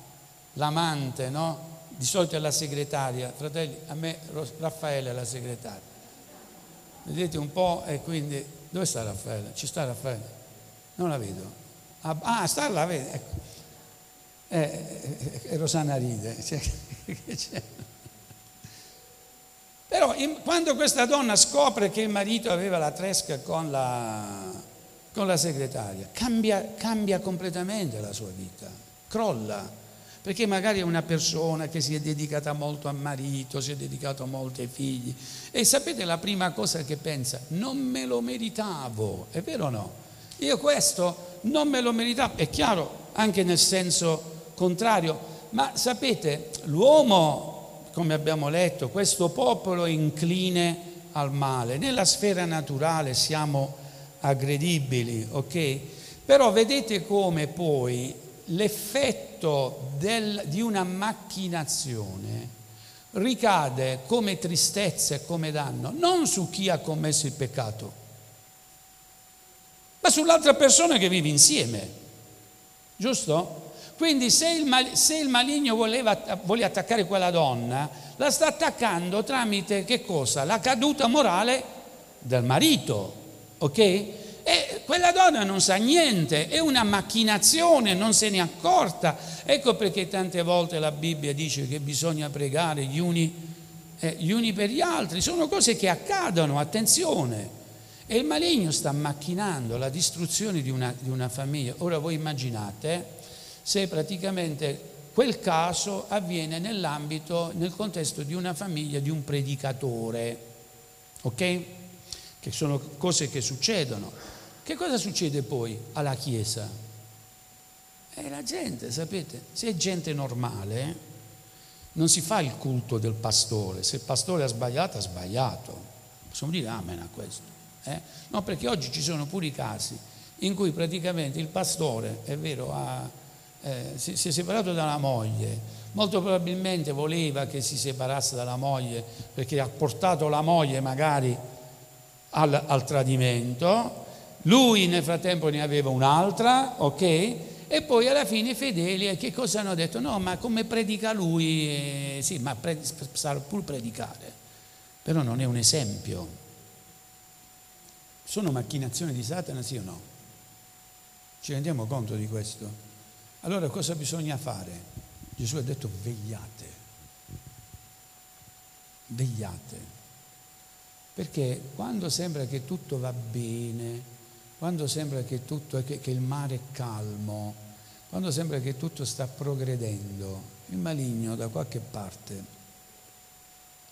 l'amante, no? Di solito è la segretaria, fratelli, a me Raffaele è la segretaria. Vedete un po' e quindi dove sta Raffaele? Ci sta Raffaele? Non la vedo. Ah, ah sta là, vede. Ecco. Eh, eh, eh, Rosanna ride. (laughs) Cioè, però in, quando questa donna scopre che il marito aveva la tresca con la, con la segretaria, cambia, cambia completamente la sua vita, crolla perché magari è una persona che si è dedicata molto al marito, si è dedicato molto ai figli e sapete la prima cosa che pensa? Non me lo meritavo, è vero o no? Io questo non me lo meritavo, è chiaro anche nel senso contrario, ma sapete, l'uomo come abbiamo letto, questo popolo è incline al male. Nella sfera naturale siamo aggredibili, ok? Però vedete come poi l'effetto del, di una macchinazione ricade come tristezza e come danno non su chi ha commesso il peccato, ma sull'altra persona che vive insieme. Giusto? Quindi se il, mal, se il maligno voleva, vuole attaccare quella donna, la sta attaccando tramite che cosa? La caduta morale del marito, ok? E quella donna non sa niente, è una macchinazione, non se ne è accorta. Ecco perché tante volte la Bibbia dice che bisogna pregare gli uni eh, gli uni per gli altri, sono cose che accadono, attenzione. E il maligno sta macchinando la distruzione di una, di una famiglia. Ora voi immaginate se praticamente quel caso avviene nell'ambito, nel contesto di una famiglia di un predicatore, ok? Che sono cose che succedono. Che cosa succede poi alla Chiesa? E la gente, sapete, se è gente normale, non si fa il culto del pastore, se il pastore ha sbagliato, ha sbagliato. Possiamo dire amen a questo. Eh? No, perché oggi ci sono pure i casi in cui praticamente il pastore, è vero, ha, eh, si, si, è separato dalla moglie, molto probabilmente voleva che si separasse dalla moglie perché ha portato la moglie magari al, al tradimento, lui nel frattempo ne aveva un'altra, ok? E poi alla fine i fedeli che cosa hanno detto? No, ma come predica lui? Eh, sì, ma pre- sa pur predicare, però non è un esempio. Sono macchinazioni di Satana, sì o no? Ci rendiamo conto di questo? Allora cosa bisogna fare? Gesù ha detto vegliate, vegliate, perché quando sembra che tutto va bene, quando sembra che, tutto, che, che il mare è calmo, quando sembra che tutto sta progredendo, il maligno da qualche parte,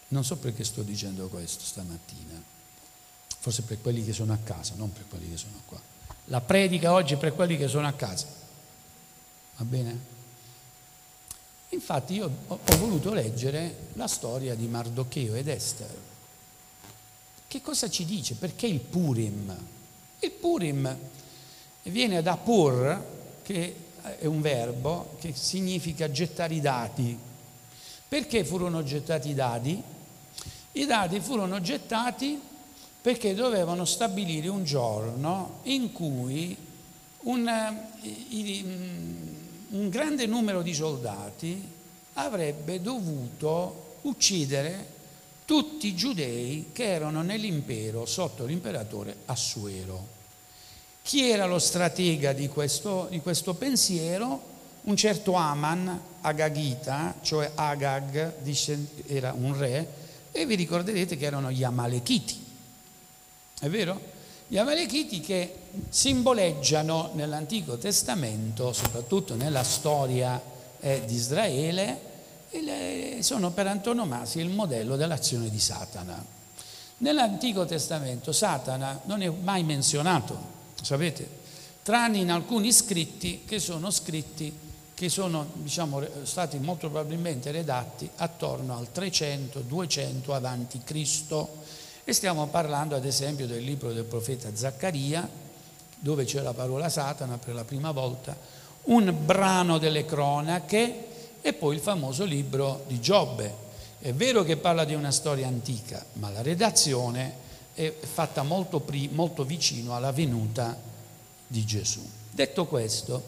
non so perché sto dicendo questo stamattina, forse per quelli che sono a casa, non per quelli che sono qua. La predica oggi è per quelli che sono a casa, va bene? Infatti io ho voluto leggere la storia di Mardocheo ed Esther. Che cosa ci dice? Perché il Purim? Il Purim viene da pur, che è un verbo che significa gettare i dati. Perché furono gettati i dati? I dati furono gettati perché dovevano stabilire un giorno in cui un, un grande numero di soldati avrebbe dovuto uccidere tutti i giudei che erano nell'impero sotto l'imperatore Assuero. Chi era lo stratega di questo, di questo pensiero? Un certo Aman, Agagita, cioè Agag era un re, e vi ricorderete che erano gli Amalechiti. È vero? Gli Amalechiti che simboleggiano nell'Antico Testamento, soprattutto nella storia eh, di Israele, sono per antonomasia il modello dell'azione di Satana. Nell'Antico Testamento Satana non è mai menzionato, sapete, tranne in alcuni scritti che sono scritti che sono diciamo, stati molto probabilmente redatti attorno al 300-200 avanti Cristo e stiamo parlando ad esempio del libro del profeta Zaccaria dove c'è la parola Satana per la prima volta, un brano delle cronache e poi il famoso libro di Giobbe. È vero che parla di una storia antica, ma la redazione è fatta molto, pri- molto vicino alla venuta di Gesù. Detto questo,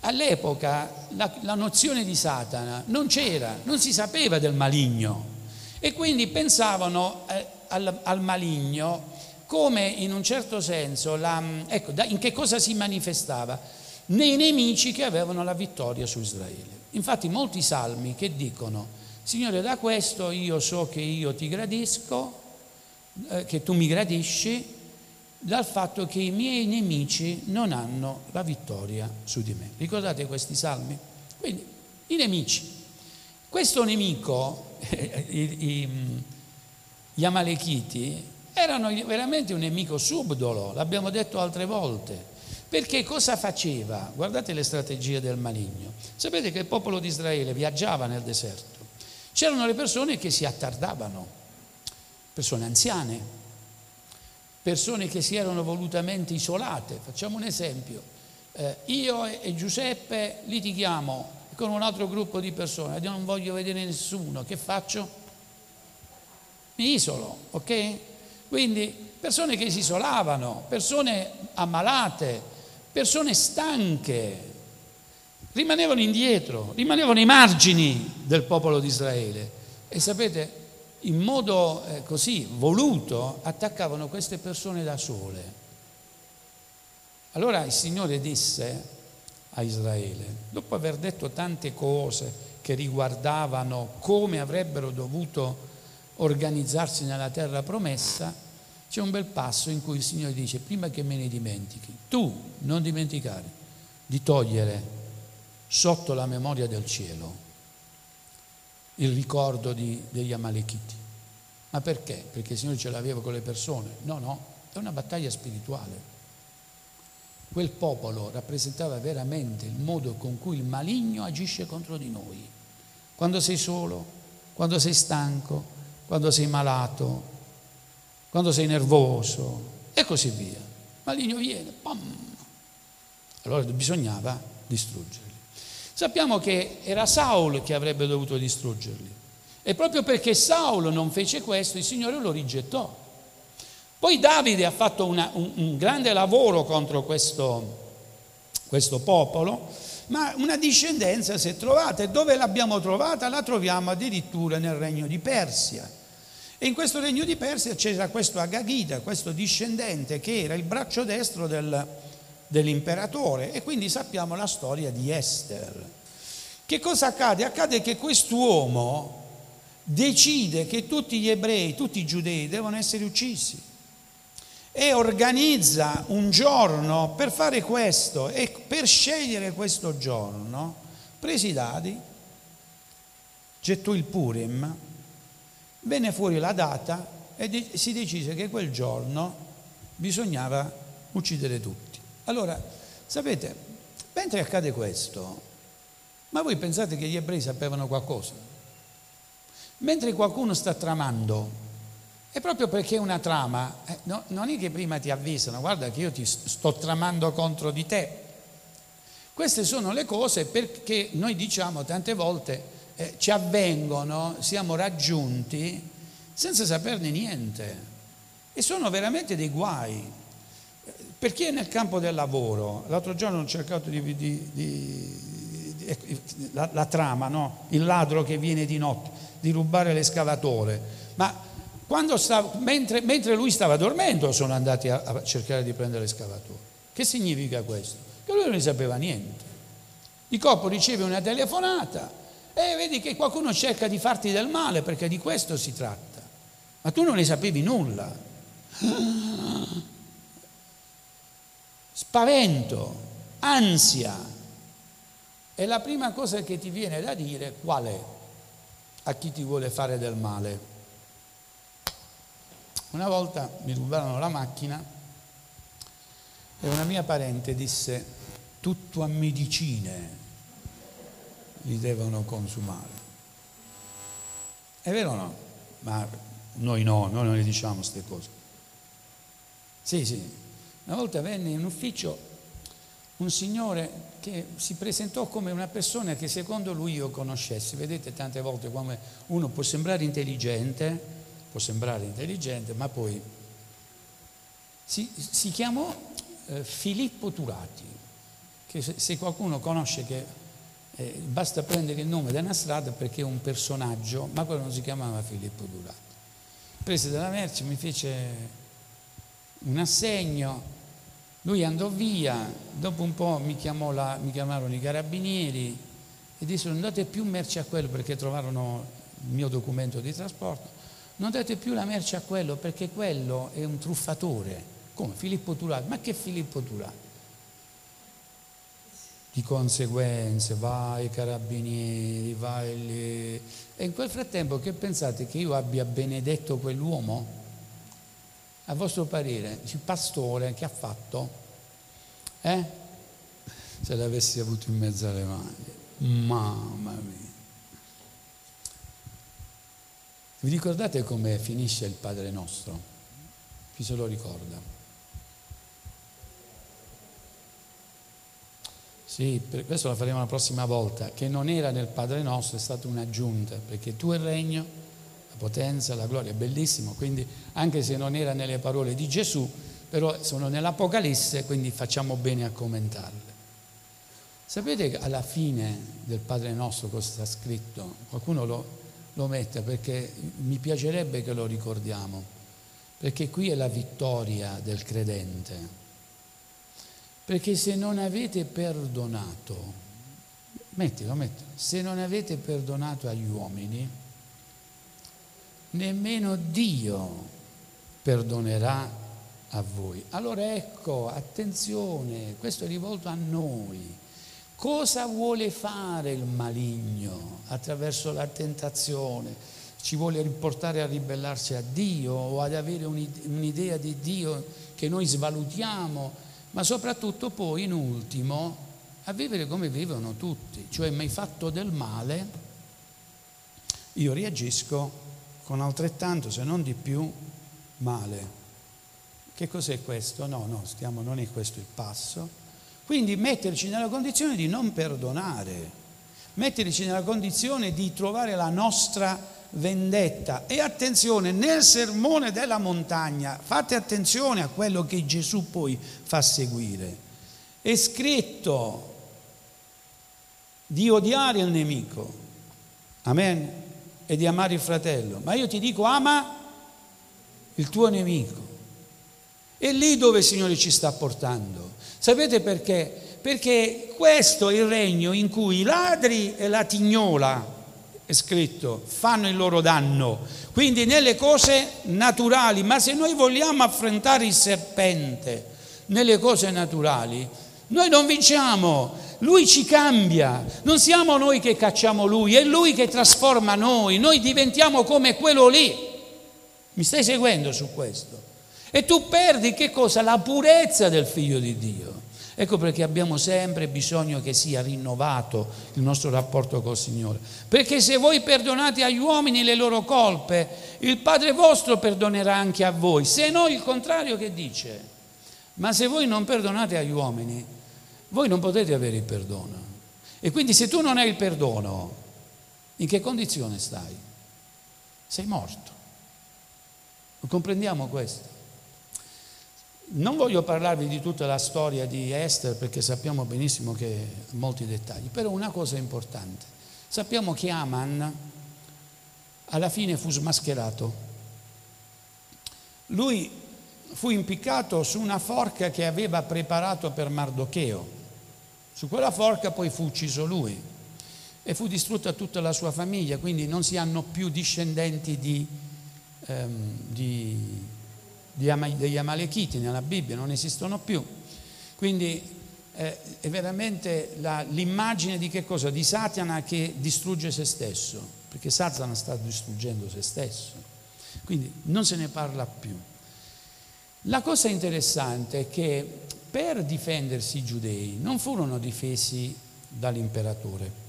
all'epoca la, la nozione di Satana non c'era, non si sapeva del maligno e quindi pensavano eh, al, al, maligno come in un certo senso, la, ecco, in che cosa si manifestava? Nei nemici che avevano la vittoria su Israele. Infatti molti salmi che dicono, Signore da questo io so che io ti gradisco, eh, che tu mi gradisci dal fatto che i miei nemici non hanno la vittoria su di me. Ricordate questi salmi? Quindi i nemici. Questo nemico, (laughs) i, i, gli Amalechiti, erano veramente un nemico subdolo, l'abbiamo detto altre volte. Perché cosa faceva? Guardate le strategie del maligno. Sapete che il popolo di Israele viaggiava nel deserto. C'erano le persone che si attardavano persone anziane, persone che si erano volutamente isolate. Facciamo un esempio. Eh, io e Giuseppe litighiamo con un altro gruppo di persone, io non voglio vedere nessuno, che faccio? Mi isolo, ok? Quindi persone che si isolavano, persone ammalate, persone stanche, rimanevano indietro, rimanevano ai margini del popolo di Israele. E sapete, in modo eh, così voluto attaccavano queste persone da sole. Allora il Signore disse a Israele, dopo aver detto tante cose che riguardavano come avrebbero dovuto organizzarsi nella terra promessa, c'è un bel passo in cui il Signore dice, prima che me ne dimentichi, tu non dimenticare di togliere sotto la memoria del cielo il ricordo di, degli Amalechiti. Ma perché? Perché il Signore ce l'aveva con le persone? No, no, è una battaglia spirituale. Quel popolo rappresentava veramente il modo con cui il maligno agisce contro di noi. Quando sei solo, quando sei stanco, quando sei malato, quando sei nervoso e così via. Maligno viene, pam. Allora bisognava distruggerli. Sappiamo che era Saul che avrebbe dovuto distruggerli. E proprio perché Saulo non fece questo, il Signore lo rigettò. Poi Davide ha fatto una, un, un, grande lavoro contro questo, questo popolo, ma una discendenza si è trovata. E dove l'abbiamo trovata? La troviamo addirittura nel regno di Persia. E in questo regno di Persia c'era questo Agagita, questo discendente che era il braccio destro del, dell'imperatore. E quindi sappiamo la storia di Esther. Che cosa accade? Accade che quest'uomo decide che tutti gli ebrei, tutti i giudei devono essere uccisi e organizza un giorno per fare questo e per scegliere questo giorno presi i dadi, gettò il Purim, venne fuori la data e si decise che quel giorno bisognava uccidere tutti. Allora, sapete, mentre accade questo, ma voi pensate che gli ebrei sapevano qualcosa? Mentre qualcuno sta tramando, è proprio perché una trama, eh, no, non è che prima ti avvisano, guarda che io ti sto tramando contro di te. Queste sono le cose perché noi diciamo tante volte eh, ci avvengono, siamo raggiunti senza saperne niente. E sono veramente dei guai. Per chi è nel campo del lavoro, l'altro giorno ho cercato di, di, di, di la, la, trama, no? il ladro che viene di notte di rubare l'escavatore, ma stava, mentre, mentre, lui stava dormendo sono andati a, a cercare di prendere l'escavatore. Che significa questo? Che lui non ne sapeva niente. Di colpo riceve una telefonata e vedi che qualcuno cerca di farti del male perché di questo si tratta. Ma tu non ne sapevi nulla. Spavento, ansia. E la prima cosa che ti viene da dire qual è? a chi ti vuole fare del male. Una volta mi rubarono la macchina e una mia parente disse tutto a medicine li devono consumare. È vero o no? Ma noi no, noi non le diciamo queste cose. Sì, sì. Una volta venne in ufficio un signore che si presentò come una persona che secondo lui io conoscessi. Vedete tante volte come uno può sembrare intelligente, può sembrare intelligente, ma poi si, si chiamò eh, Filippo Turati, che se, se, qualcuno conosce che eh, basta prendere il nome da una strada perché è un personaggio, ma quello non si chiamava Filippo Turati. Prese della merce, mi fece un assegno, lui andò via, dopo un po' mi, la, mi chiamarono i carabinieri e dissero non date più merce a quello perché trovarono il mio documento di trasporto, non date più la merce a quello perché quello è un truffatore. Come? Filippo Turati? Ma che Filippo Turati? Di conseguenze, vai carabinieri, vai lì. E in quel frattempo che pensate che io abbia benedetto quell'uomo? A vostro parere, il pastore che ha fatto? Eh? Se l'avessi avuto in mezzo alle mani. Mamma mia. Vi ricordate come finisce il Padre nostro? Chi se lo ricorda? Sì, questo lo faremo la prossima volta, che non era nel Padre nostro, è stata un'aggiunta, perché tu il regno potenza, la gloria, è bellissimo, quindi anche se non era nelle parole di Gesù, però sono nell'Apocalisse, quindi facciamo bene a commentarle. Sapete che alla fine del Padre nostro cosa sta scritto? Qualcuno lo, lo mette perché mi piacerebbe che lo ricordiamo, perché qui è la vittoria del credente. Perché se non avete perdonato, mettilo, mettilo, se non avete perdonato agli uomini, nemmeno Dio perdonerà a voi. Allora ecco, attenzione, questo è rivolto a noi. Cosa vuole fare il maligno attraverso la tentazione? Ci vuole riportare a ribellarsi a Dio o ad avere un'idea di Dio che noi svalutiamo, ma soprattutto poi in ultimo a vivere come vivono tutti, cioè mi hai fatto del male, io reagisco con altrettanto, se non di più, male. Che cos'è questo? No, no, stiamo, non è questo il passo. Quindi metterci nella condizione di non perdonare, metterci nella condizione di trovare la nostra vendetta. E attenzione, nel sermone della montagna, fate attenzione a quello che Gesù poi fa seguire. È scritto di odiare il nemico, amen, e di amare il fratello. Ma io ti dico, ama il tuo nemico. È lì dove il Signore ci sta portando. Sapete perché? Perché questo è il regno in cui i ladri e la tignola, è scritto, fanno il loro danno. Quindi nelle cose naturali, ma se noi vogliamo affrontare il serpente nelle cose naturali, noi non vinciamo, lui ci cambia, non siamo noi che cacciamo lui, è lui che trasforma noi, noi diventiamo come quello lì. Mi stai seguendo su questo? E tu perdi che cosa? La purezza del figlio di Dio. Ecco perché abbiamo sempre bisogno che sia rinnovato il nostro rapporto col Signore. Perché se voi perdonate agli uomini le loro colpe, il Padre vostro perdonerà anche a voi. Se no il contrario che dice? Ma se voi non perdonate agli uomini, voi non potete avere il perdono. E quindi se tu non hai il perdono, in che condizione stai? Sei morto. Comprendiamo questo? Non voglio parlarvi di tutta la storia di Esther perché sappiamo benissimo che ha molti dettagli, però una cosa importante. Sappiamo che Aman alla fine fu smascherato. Lui fu impiccato su una forca che aveva preparato per Mardocheo. Su quella forca poi fu ucciso lui e fu distrutta tutta la sua famiglia, quindi non si hanno più discendenti di, ehm, di degli Amalechiti nella Bibbia, non esistono più. Quindi eh, è veramente la, l'immagine di che cosa? Di Satana che distrugge se stesso, perché Satana sta distruggendo se stesso. Quindi non se ne parla più. La cosa interessante è che per difendersi i giudei non furono difesi dall'imperatore.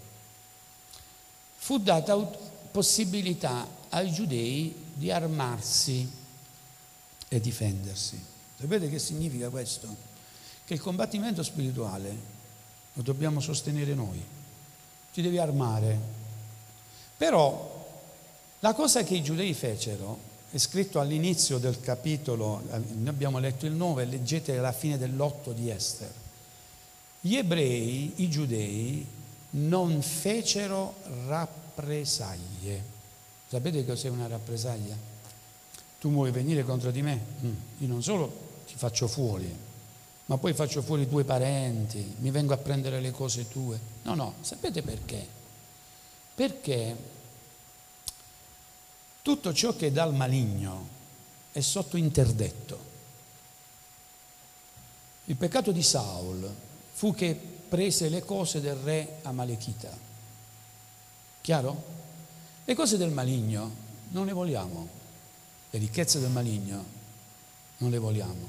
Fu data possibilità ai giudei di armarsi e difendersi. Sapete che significa questo? Che il combattimento spirituale lo dobbiamo sostenere noi, ci devi armare. Però la cosa che i giudei fecero è scritto all'inizio del capitolo, noi abbiamo letto il 9, leggete alla fine dell'8 di Esther. Gli ebrei, i giudei, non fecero rappresaglie. Sapete cos'è una rappresaglia? Tu vuoi venire contro di me? Mm. Io non solo ti faccio fuori, ma poi faccio fuori i tuoi parenti, mi vengo a prendere le cose tue. No, no, sapete perché? Perché tutto ciò che è dal maligno è sotto interdetto. Il peccato di Saul fu che prese le cose del re Amalechita. Chiaro? Le cose del maligno non le vogliamo le ricchezze del maligno non le vogliamo.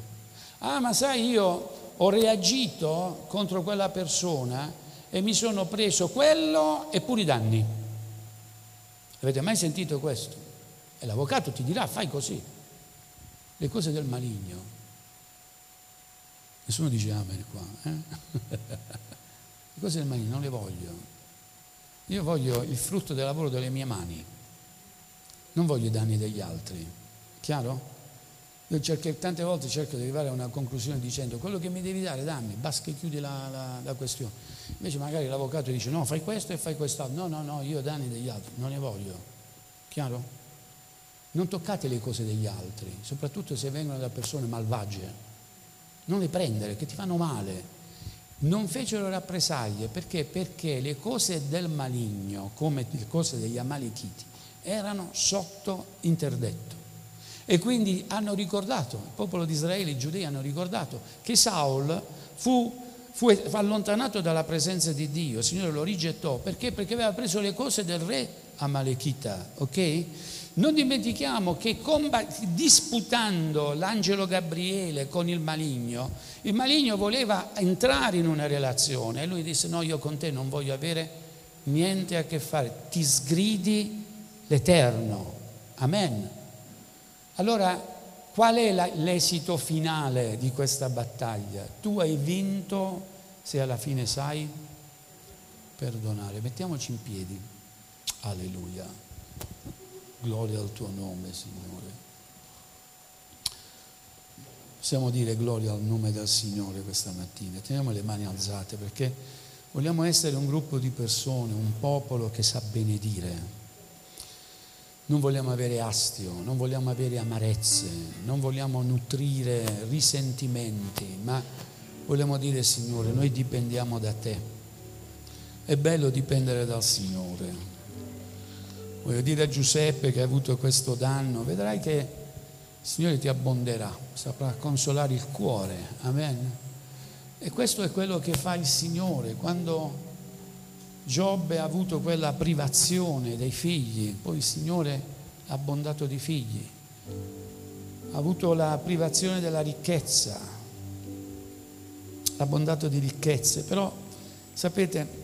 Ah, ma sai, io ho reagito contro quella persona e mi sono preso quello e pure i danni. Avete mai sentito questo? E l'avvocato ti dirà, fai così. Le cose del maligno. Nessuno dice amen qua. Eh? (laughs) le cose del maligno non le voglio. Io voglio il frutto del lavoro delle mie mani. Non voglio i danni degli altri. Chiaro? Io cerco, tante volte cerco di arrivare a una conclusione dicendo quello che mi devi dare dammi, basta che chiudi la, la, la questione. Invece magari l'avvocato dice no, fai questo e fai quest'altro. No, no, no, io danni degli altri, non ne voglio. Chiaro? Non toccate le cose degli altri, soprattutto se vengono da persone malvagie. Non le prendere, che ti fanno male. Non fecero rappresaglie perché? Perché le cose del maligno, come le cose degli Amalechiti, erano sotto interdetto. E quindi hanno ricordato, il popolo di Israele, i giudei hanno ricordato che Saul fu, fu allontanato dalla presenza di Dio, il Signore lo rigettò, perché? Perché aveva preso le cose del re Amalekita, ok? Non dimentichiamo che disputando l'angelo Gabriele con il maligno, il maligno voleva entrare in una relazione e lui disse no, io con te non voglio avere niente a che fare, ti sgridi l'Eterno. Amen. Allora, qual è la, l'esito finale di questa battaglia? Tu hai vinto se alla fine sai perdonare. Mettiamoci in piedi. Alleluia. Gloria al tuo nome, Signore. Possiamo dire gloria al nome del Signore questa mattina. Teniamo le mani alzate perché vogliamo essere un gruppo di persone, un popolo che sa benedire non vogliamo avere astio, non vogliamo avere amarezze, non vogliamo nutrire risentimenti, ma vogliamo dire Signore, noi dipendiamo da te. È bello dipendere dal Signore. Voglio dire a Giuseppe che ha avuto questo danno, vedrai che il Signore ti abbonderà, saprà consolare il cuore. Amen. E questo è quello che fa il Signore quando Giobbe ha avuto quella privazione dei figli, poi il Signore ha abbondato di figli, ha avuto la privazione della ricchezza, abbondato di ricchezze, però sapete,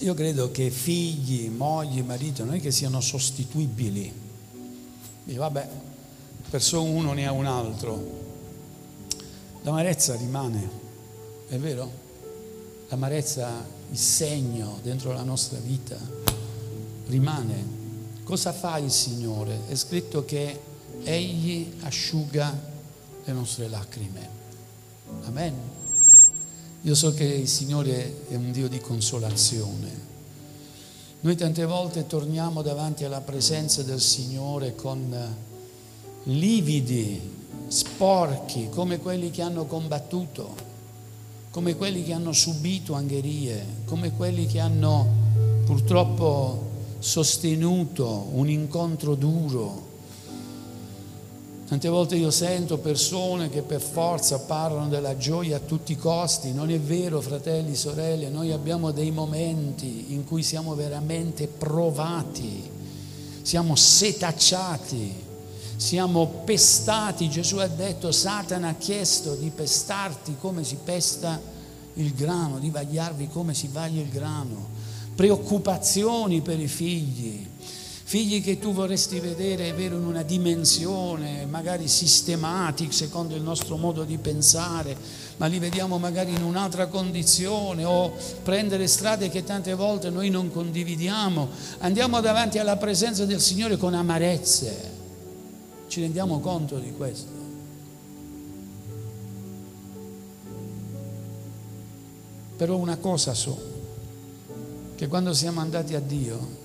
io credo che figli, mogli, marito non è che siano sostituibili. Dice, vabbè, per solo uno ne ha un altro. L'amarezza rimane, è vero? L'amarezza il segno dentro la nostra vita rimane. Cosa fa il Signore? È scritto che Egli asciuga le nostre lacrime. Amen. Io so che il Signore è un Dio di consolazione. Noi tante volte torniamo davanti alla presenza del Signore con lividi, sporchi, come quelli che hanno combattuto come quelli che hanno subito angherie, come quelli che hanno purtroppo sostenuto un incontro duro. Tante volte io sento persone che per forza parlano della gioia a tutti i costi, non è vero fratelli, sorelle, noi abbiamo dei momenti in cui siamo veramente provati, siamo setacciati, siamo pestati. Gesù ha detto, Satana ha chiesto di pestarti come si pesta il grano, di vagliarvi come si vaglia il grano. Preoccupazioni per i figli, figli che tu vorresti vedere vero, in una dimensione magari sistematica secondo il nostro modo di pensare, ma li vediamo magari in un'altra condizione o prendere strade che tante volte noi non condividiamo. Andiamo davanti alla presenza del Signore con amarezze ci rendiamo conto di questo? Però una cosa so, che quando siamo andati a Dio,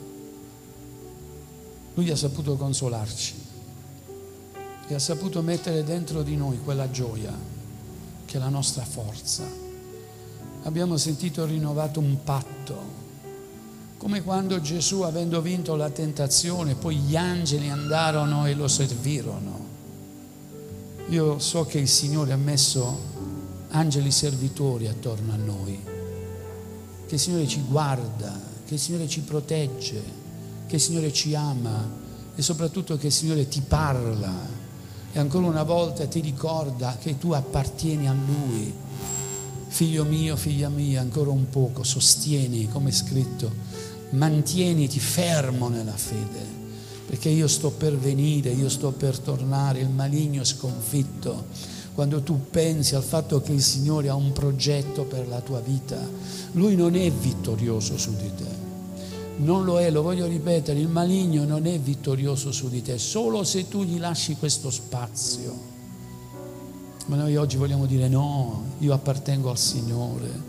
Lui ha saputo consolarci e ha saputo mettere dentro di noi quella gioia che è la nostra forza. Abbiamo sentito rinnovato un patto come quando Gesù, avendo vinto la tentazione, poi gli angeli andarono e lo servirono. Io so che il Signore ha messo angeli servitori attorno a noi, che il Signore ci guarda, che il Signore ci protegge, che il Signore ci ama e soprattutto che il Signore ti parla e ancora una volta ti ricorda che tu appartieni a Lui. Figlio mio, figlia mia, ancora un poco, sostieni, come è scritto, mantieniti fermo nella fede, perché io sto per venire, io sto per tornare, il maligno è sconfitto. Quando tu pensi al fatto che il Signore ha un progetto per la tua vita, Lui non è vittorioso su di te. Non lo è, lo voglio ripetere, il maligno non è vittorioso su di te, solo se tu gli lasci questo spazio. Ma noi oggi vogliamo dire no, io appartengo al Signore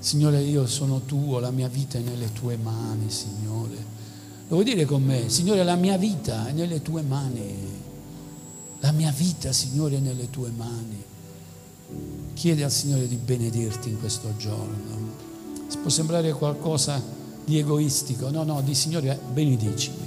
Signore, io sono tuo, la mia vita è nelle tue mani, Signore. Lo vuoi dire con me? Signore, la mia vita è nelle tue mani. La mia vita, Signore, è nelle tue mani. Chiede al Signore di benedirti in questo giorno. Può sembrare qualcosa di egoistico, no, no, di Signore, benedicimi.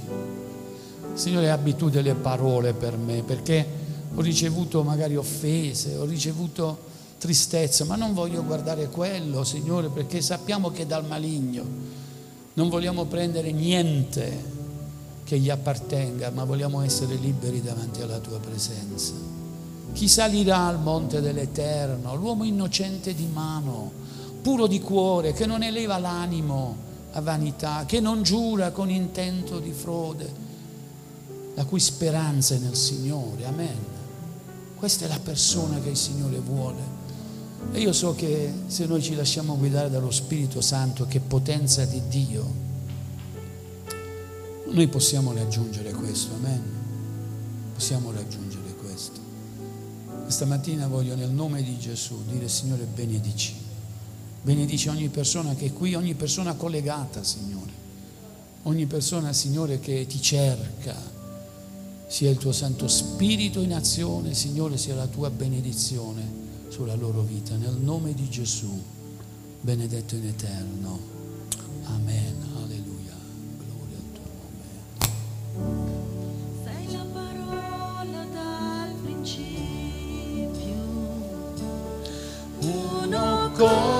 Signore, abbi tu delle parole per me, perché ho ricevuto magari offese, ho ricevuto tristezza, ma non voglio guardare quello, Signore, perché sappiamo che dal maligno non vogliamo prendere niente che gli appartenga, ma vogliamo essere liberi davanti alla tua presenza. Chi salirà al monte dell'Eterno? L'uomo innocente di mano, puro di cuore, che non eleva l'animo a vanità, che non giura con intento di frode, la cui speranza è nel Signore. Amen. Questa è la persona che il Signore vuole. E io so che se noi ci lasciamo guidare dallo Spirito Santo, che potenza di Dio, noi possiamo raggiungere questo, amen. Possiamo raggiungere questo. Questa mattina voglio nel nome di Gesù dire Signore benedici. Benedici ogni persona che è qui, ogni persona collegata, Signore. Ogni persona, Signore, che ti cerca, sia il tuo Santo Spirito in azione, Signore, sia la tua benedizione sulla loro vita. Nel nome di Gesù, benedetto in eterno. Amen. Alleluia. Gloria al tuo nome. Sei la parola dal principio. Uno con